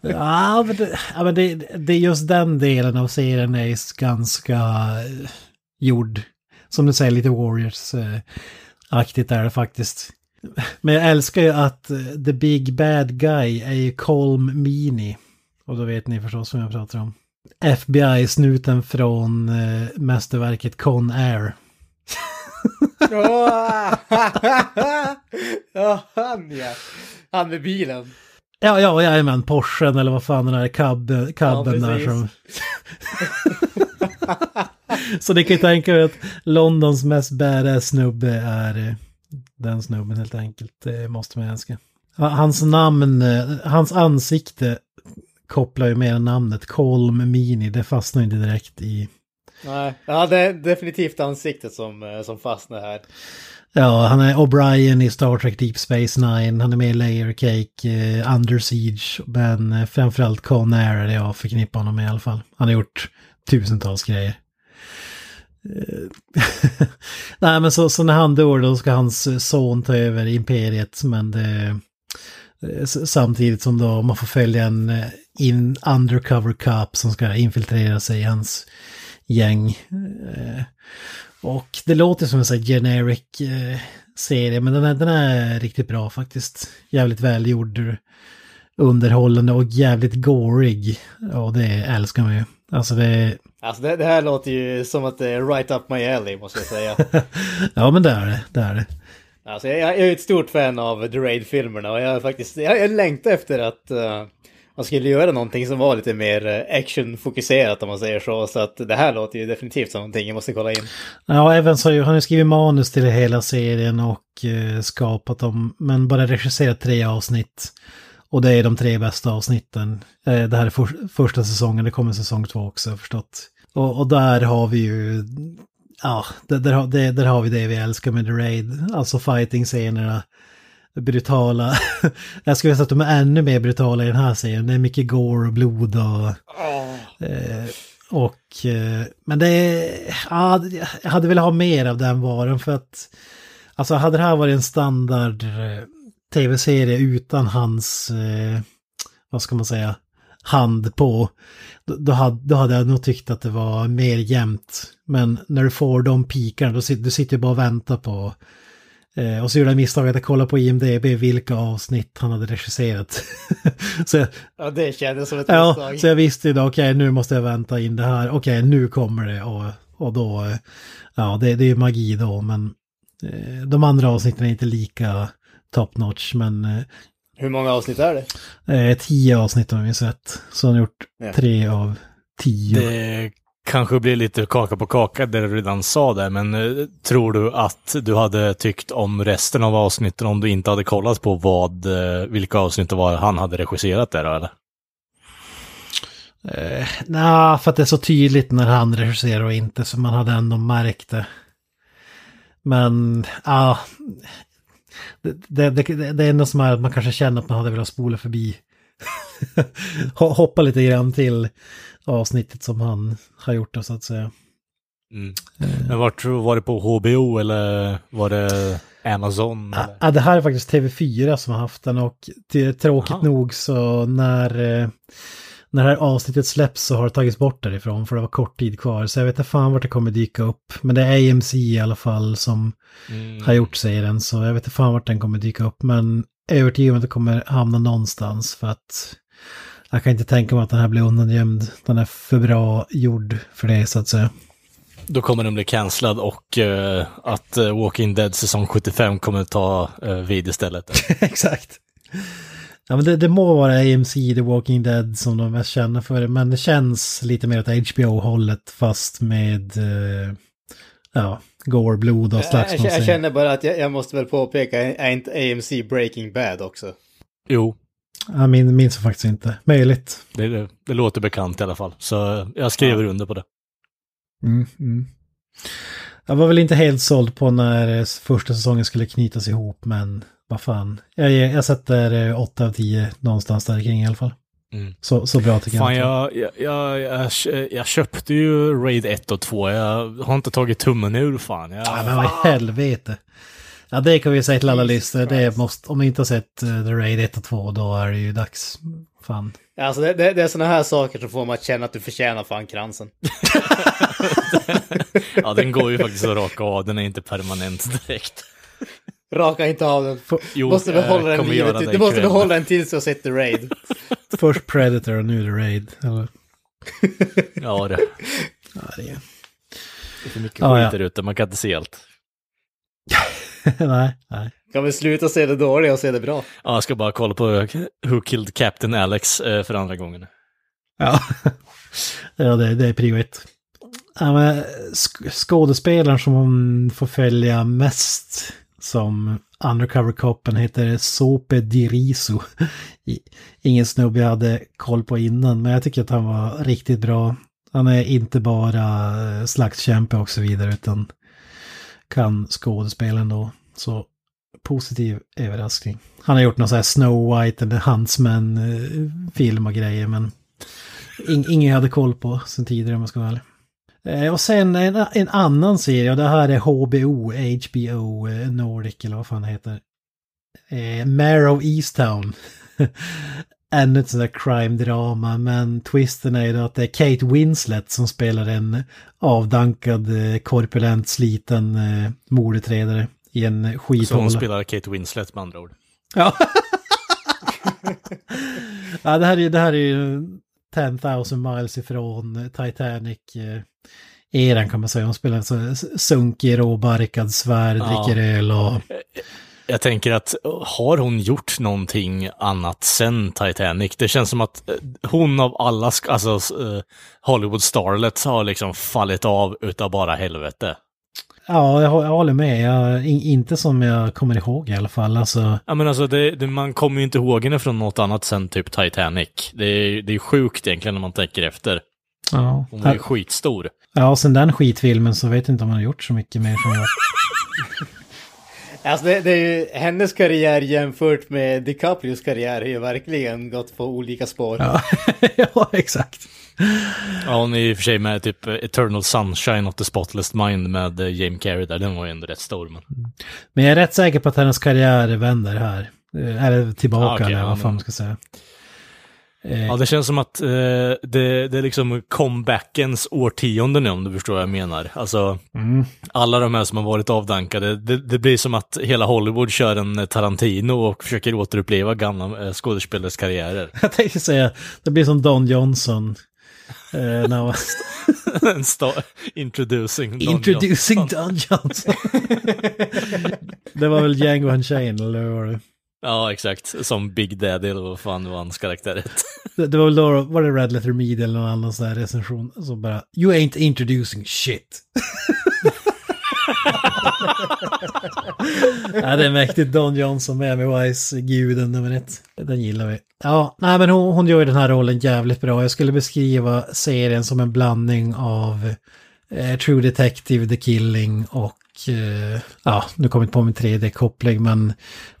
ja men, det, ja, men det, det är just den delen av serien är ganska eh, gjord. Som du säger, lite Warriors-aktigt är det faktiskt. Men jag älskar ju att eh, the big bad guy är ju Colm Meaney. Och då vet ni förstås vad jag pratar om. FBI-snuten från eh, mästerverket Con Air. ja, han ja. Han med bilen. Ja, ja, jajamän, Porschen eller vad fan den cab, cabben Ja, där som... Så ni kan ju tänka er att Londons mest badass snubbe är eh, den snubben helt enkelt. Det måste man. Ja, Hans namn, eh, hans ansikte kopplar ju med namnet Colm Mini. Det fastnar ju inte direkt i... Nej, ja, det är definitivt ansiktet som, eh, som fastnar här. Ja, han är O'Brien i Star Trek Deep Space Nine. Han är med i Layer Cake, eh, Under Siege. Men eh, framförallt Con Air är det jag förknippar honom med i alla fall. Han har gjort tusentals grejer. Eh, Nej men så, så när han dör då ska hans eh, son ta över imperiet men det... Eh, samtidigt som då man får följa en in, undercover cop som ska infiltrera sig i hans gäng. Och det låter som en sån här generic serie men den är, den är riktigt bra faktiskt. Jävligt välgjord, underhållande och jävligt gorig. Och det älskar man ju. Alltså det är... Alltså det, det här låter ju som att det är right up my alley måste jag säga. Ja men det är det, det är det. Alltså jag, jag är ett stort fan av The Raid-filmerna och jag faktiskt, jag, jag längtar efter att, uh, man skulle göra någonting som var lite mer eh, actionfokuserat om man säger så. Så att det här låter ju definitivt som någonting jag måste kolla in. Ja, Evans har ju, han har skrivit manus till hela serien och eh, skapat dem, men bara regisserat tre avsnitt. Och det är de tre bästa avsnitten. Det här är för, första säsongen, det kommer säsong två också, förstått. Och, och där har vi ju, ja, där, där, har- det- där har vi det vi älskar med The Raid. Alltså fighting-scenerna, brutala. jag skulle säga att de är ännu mer brutala i den här serien. Det är mycket gore och blod och... Eh, och, eh, men det är, ja, jag hade velat ha mer av den varan för att, alltså hade det här varit en standard eh, tv-serie utan hans, eh, vad ska man säga, hand på, då, hade, då hade jag nog tyckt att det var mer jämnt. Men när du får de pikarna, då sitter du sitter bara och väntar på, eh, och så gjorde jag misstaget att kolla på IMDB vilka avsnitt han hade regisserat. så jag, Ja, det kändes som ett Ja, misstag. så jag visste ju då, okej nu måste jag vänta in det här, okej nu kommer det och, och då, ja det, det är ju magi då, men eh, de andra avsnitten är inte lika top notch, men eh, Hur många avsnitt är det? eh, tio avsnitt har vi sett, så han har gjort Ja. tre av tio. Det kanske blir lite kaka på kaka det du redan sa där, men eh, tror du att du hade tyckt om resten av avsnitten om du inte hade kollat på vad, eh, vilka avsnitt det var han hade regisserat där eller? Eh, Nej, för att det är så tydligt när han regisserar och inte, så man hade ändå märkt det. Men, ja. Det, det, det, det enda som är att man kanske känner att man hade velat spola förbi. Ho- Hoppa lite grann till avsnittet som han har gjort det så att säga. Mm. Men vart var det på HBO eller var det Amazon? Eller? Ja, det här är faktiskt TV4 som har haft den och tråkigt Aha. nog så när, eh, när det här avsnittet släpps så har det tagits bort därifrån för det var kort tid kvar. Så jag vet inte fan vart det kommer dyka upp. Men det är AMC i alla fall som Mm. har gjort serien så jag vet inte fan vart den kommer dyka upp. Men jag är övertygad om att det kommer hamna någonstans för att jag kan inte tänka mig att den här blir undangömd. Den är för bra gjord för det så att säga. Då kommer den bli cancellad och eh, att eh, Walking Dead säsong 75 kommer ta uh, vid istället. Exakt. Ja, men det, det må vara AMC, The Walking Dead som de mest känner för det, men det känns lite mer åt HBO-hållet fast med eh, ja, gore, blod och Jag, jag, jag slagsmålscener. känner bara att jag, jag måste väl påpeka, är inte AMC Breaking Bad också? jo, Jag min, minns faktiskt inte. Möjligt. det, det, det låter bekant i alla fall. Så jag skriver under på det. Mm, mm. Jag var väl inte helt såld på när eh, första säsongen skulle knytas ihop, men vad fan. Jag, ger- jag sätter eh, 8 av 10 någonstans där kring i alla fall. Mm. Så, så bra tycker Fan, jag. jag, jag, jag, jag, jag köpte ju Raid 1 och 2. Jag har inte tagit tummen ur fan. Jag, Ja, men vad i helvete. Ja, det kan vi säga till alla listor. Det måste, om ni inte har sett uh, The Raid 1 och 2, då är det ju dags. Fan. Alltså det, det, det är sådana här saker som får man att känna att du förtjänar fan kransen. ja, den går ju faktiskt att raka av. Den är inte permanent direkt. Raka inte av den. Jo, måste jag behålla den livet. det Du måste ikväll. behålla den tills du har sett The Raid. Först Predator och nu The Raid. Eller? Ja, det Ja, det är... är för mycket Ja, skit ja. där ute. Man kan inte se allt. nej, nej. Kan vi sluta se det dåliga och se det bra? Ja, jag ska bara kolla på Who Killed Captain Alex eh, för andra gången. Ja, ja det, det är prio ett. Ja, sk- skådespelaren som hon får följa mest som undercover-koppen heter Sope DiRiso. Ingen snubbe jag hade koll på innan, men jag tycker att han var riktigt bra. Han är inte bara eh, slagskämpe och så vidare, utan kan skådespela ändå. Så positiv överraskning. Han har gjort någon sån här Snow White eller Huntsman-film eh, och grejer, men ingen jag hade koll på sen tidigare om jag ska vara ärlig. Eh, och sen en, en annan serie, och det här är HBO, HBO eh, Nordic eller vad fan det heter. Eh, Mare of Easttown. Ännu ett sånt där crime-drama, men twisten är ju då att det är Kate Winslet som spelar en avdankad, eh, korpulent, sliten eh, mordutredare i en Så hon skithåla. spelar Kate Winslet med andra ord. Ja. ja, det här är, det här är ju 10,000 miles ifrån Titanic. eh, kan man säga. Hon spelar så sunkig, råbarkad, svärd, Ja. dricker öl och... jag tänker att har hon gjort någonting annat sen Titanic? Det känns som att eh, hon av alla, alltså eh, Hollywood starlets har liksom fallit av utav bara helvete. Ja, jag, hå- jag håller med. Jag, in, inte som jag kommer ihåg i alla fall. Alltså, Ja men alltså det, det, man kommer ju inte ihåg henne från något annat sen typ Titanic. Det är, det är sjukt egentligen när man tänker efter. ja. Hon var ju skitstor. ja, och sen den skitfilmen så vet jag inte om han har gjort så mycket mer från det. Alltså det, det är ju, hennes karriär jämfört med DiCaprios karriär har ju verkligen gått på olika spår. Ja, ja exakt. Ja, hon är i och för sig med typ Eternal Sunshine of the Spotless Mind med eh, James Carrey där. Den var ju ändå rätt stor. Men... Men jag är rätt säker på att hennes karriär vänder här. Eh, Eller tillbaka, Ah, okej, eller ja, vad fan man ska säga. Eh, Ja, det känns som att eh, det, det är liksom comebackens årtionde nu om du förstår vad jag menar. Alltså, alla de här som har varit avdankade, det, det blir som att hela Hollywood kör en Tarantino och försöker återuppleva gamla eh, skådespelares karriärer. Jag tänkte säga, det blir som Don Johnson. Eh, när sta- introducing. Don Introducing Johnson. Don Johnson. det var väl Django Unchained, eller vad var det? Ja, exakt. Som Big Daddy eller vad fan var hans karaktär. Det, det var väl då, var det Red Letter Media eller någon annan sån här recension som bara You ain't introducing shit ja, det är mäktigt Don Johnson med med Wise, guden nummer ett. Den gillar vi. Ja, nej men hon, hon gör ju den här rollen jävligt bra. Jag skulle beskriva serien som en blandning av eh, True Detective, The Killing och eh, ja, nu kommer jag inte på min 3D-koppling men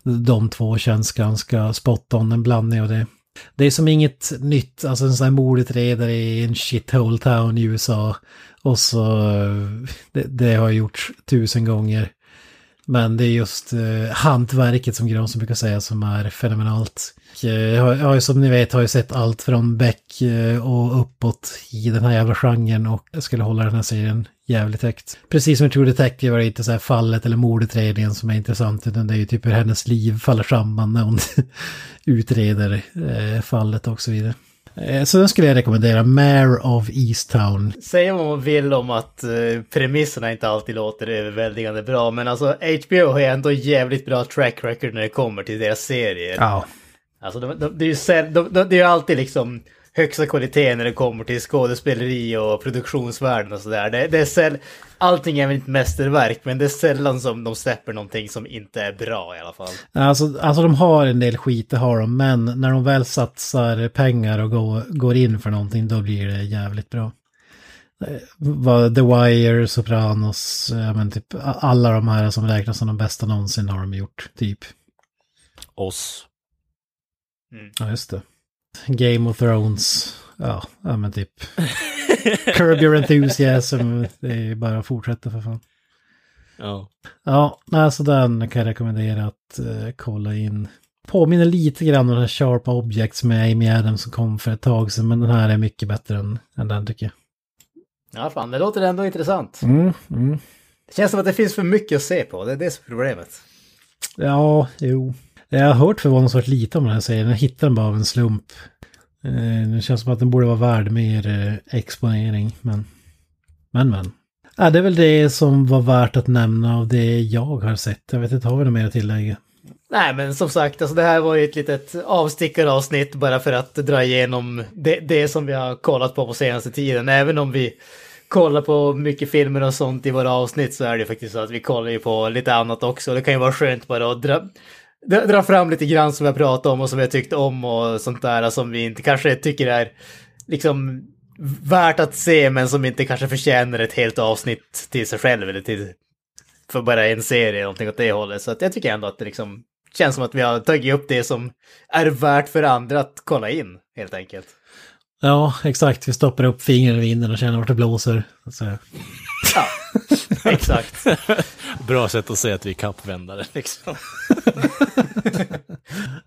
de två känns ganska spot on, en blandning av det. Det är som inget nytt, alltså en sån här mordutredare i en shithole town i USA. Och så, eh, det, det har gjorts tusen gånger. Men det är just eh, hantverket som Granström brukar säga som är fenomenalt. Eh, jag har, jag har ju som ni vet har jag sett allt från Beck eh, och uppåt i den här jävla genren och jag skulle hålla den här serien jävligt högt. Precis som i True Detective var det inte så här fallet eller mordutredningen som är intressant utan det är ju typ hur hennes liv faller samman när hon utreder eh, fallet och så vidare. Eh, Så den skulle jag rekommendera, Mare of Easttown. Säga vad man vill om att eh, premisserna inte alltid låter överväldigande bra, men alltså HBO har ju ändå jävligt bra track record när det kommer till deras serier. Ja, Alltså de, de, det är ju de, de, det är alltid liksom högsta kvalitet när det kommer till skådespeleri och produktionsvärden och sådär. Det, det är säll- Allting är väl inte mästerverk, men det är sällan som de släpper någonting som inte är bra i alla fall. Alltså, alltså de har en del skit, det har de, men när de väl satsar pengar och går, går in för någonting då blir det jävligt bra. Eh, The Wire, Sopranos, ja, men typ alla de här som räknas som de bästa någonsin har de gjort, typ. Oss. Ja, just det. Game of Thrones, ja, ja men typ. Curb Your Enthusiasm, det är ju bara att fortsätta för fan. Ja. Ja, nej, så den kan jag rekommendera att eh, kolla in. Påminner lite grann om den här Sharp Objects med Amy Adams som kom för ett tag sedan, men den här är mycket bättre än, än den tycker Ja, fan, det låter ändå intressant. jag. Mm, mm. Det känns som att det finns för mycket att se på, det är det som är problemet. Ja, jo. Jag har hört förvånansvärt lite om den här serien, jag hittade den bara av en slump. Eh, det känns som att den borde vara värd mer eh, exponering, men... Men, men. Ja, det är väl det som var värt att nämna av det jag har sett. Jag vet inte, har vi något mer att tillägga? Nej, men som sagt, alltså det här var ju ett litet avstickaravsnitt bara för att dra igenom det, det som vi har kollat på på senaste tiden. Även om vi kollar på mycket filmer och sånt i våra avsnitt så är det faktiskt så att vi kollar ju på lite annat också. Det kan ju vara skönt bara att dra, dra, fram lite grann som har pratat om och som vi har tyckt om och sånt där som vi inte kanske tycker är liksom värt att se men som inte kanske förtjänar ett helt avsnitt till sig själv eller till för bara en serie eller någonting åt det hållet. Så att jag tycker ändå att det liksom känns som att vi har tagit upp det som är värt för andra att kolla in, helt enkelt. Ja, exakt. Vi stoppar upp fingret i vinden och känner vart det blåser. Så. Ja, exakt. Bra sätt att säga att vi är kappvändare liksom.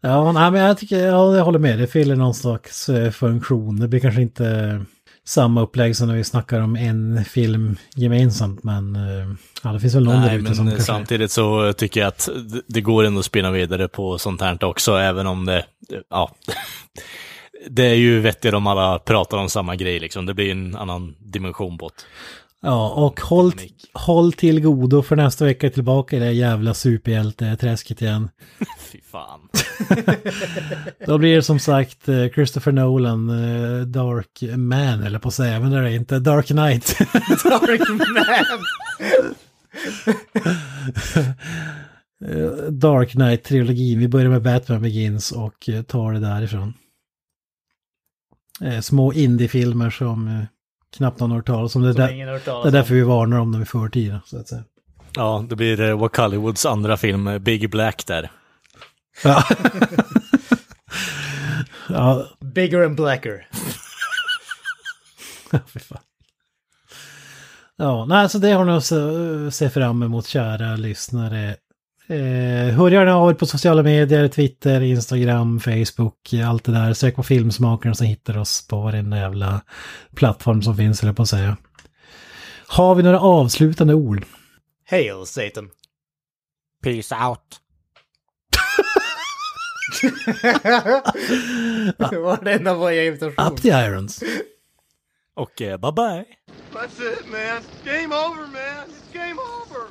Ja, nej, men jag tycker ja, jag håller med. Det fyller någon slags eh, funktion. Det blir kanske inte samma upplägg som när vi snackar om en film gemensamt, men eh, ja, det finns väl någon där Nej, ute som men kanske... samtidigt så tycker jag att det- det går ändå att spinna vidare på sånt här också, även om det, ja, det är ju vettigt om alla pratar om samma grej liksom. Det blir en annan dimension på det. Ja, och håll, håll till godo för nästa vecka tillbaka i det jävla superhjälte-träsket igen. Fy fan. Då blir det som sagt eh, Christopher Nolan, eh, Dark Man, eller på att säga, men det är det inte, Dark Knight. Dark Man! Eh, Dark Knight-trilogin. Vi börjar med Batman Begins och tar det därifrån. Små indiefilmer som knappt någon har hört talas om. Det där, det är om. därför vi varnar om dem i förtid, så att säga. Ja, det blir eh, Wacallywoods andra film, eh, Big Black där. Ja. ja, Bigger and blacker. Ja, nej, så det har ni att se- se fram emot, kära lyssnare. Eh, hör gärna av er på sociala medier, Twitter, Instagram, Facebook, allt det där. Sök på Filmsmakarna så hittar oss på varenda jävla plattform som finns, eller på att säga. Har vi några avslutande ord? Hail Satan. Peace out. Det var det enda var jag imitation. Up the irons! Och eh, bye bye. That's it, man. Game over, man. It's game over.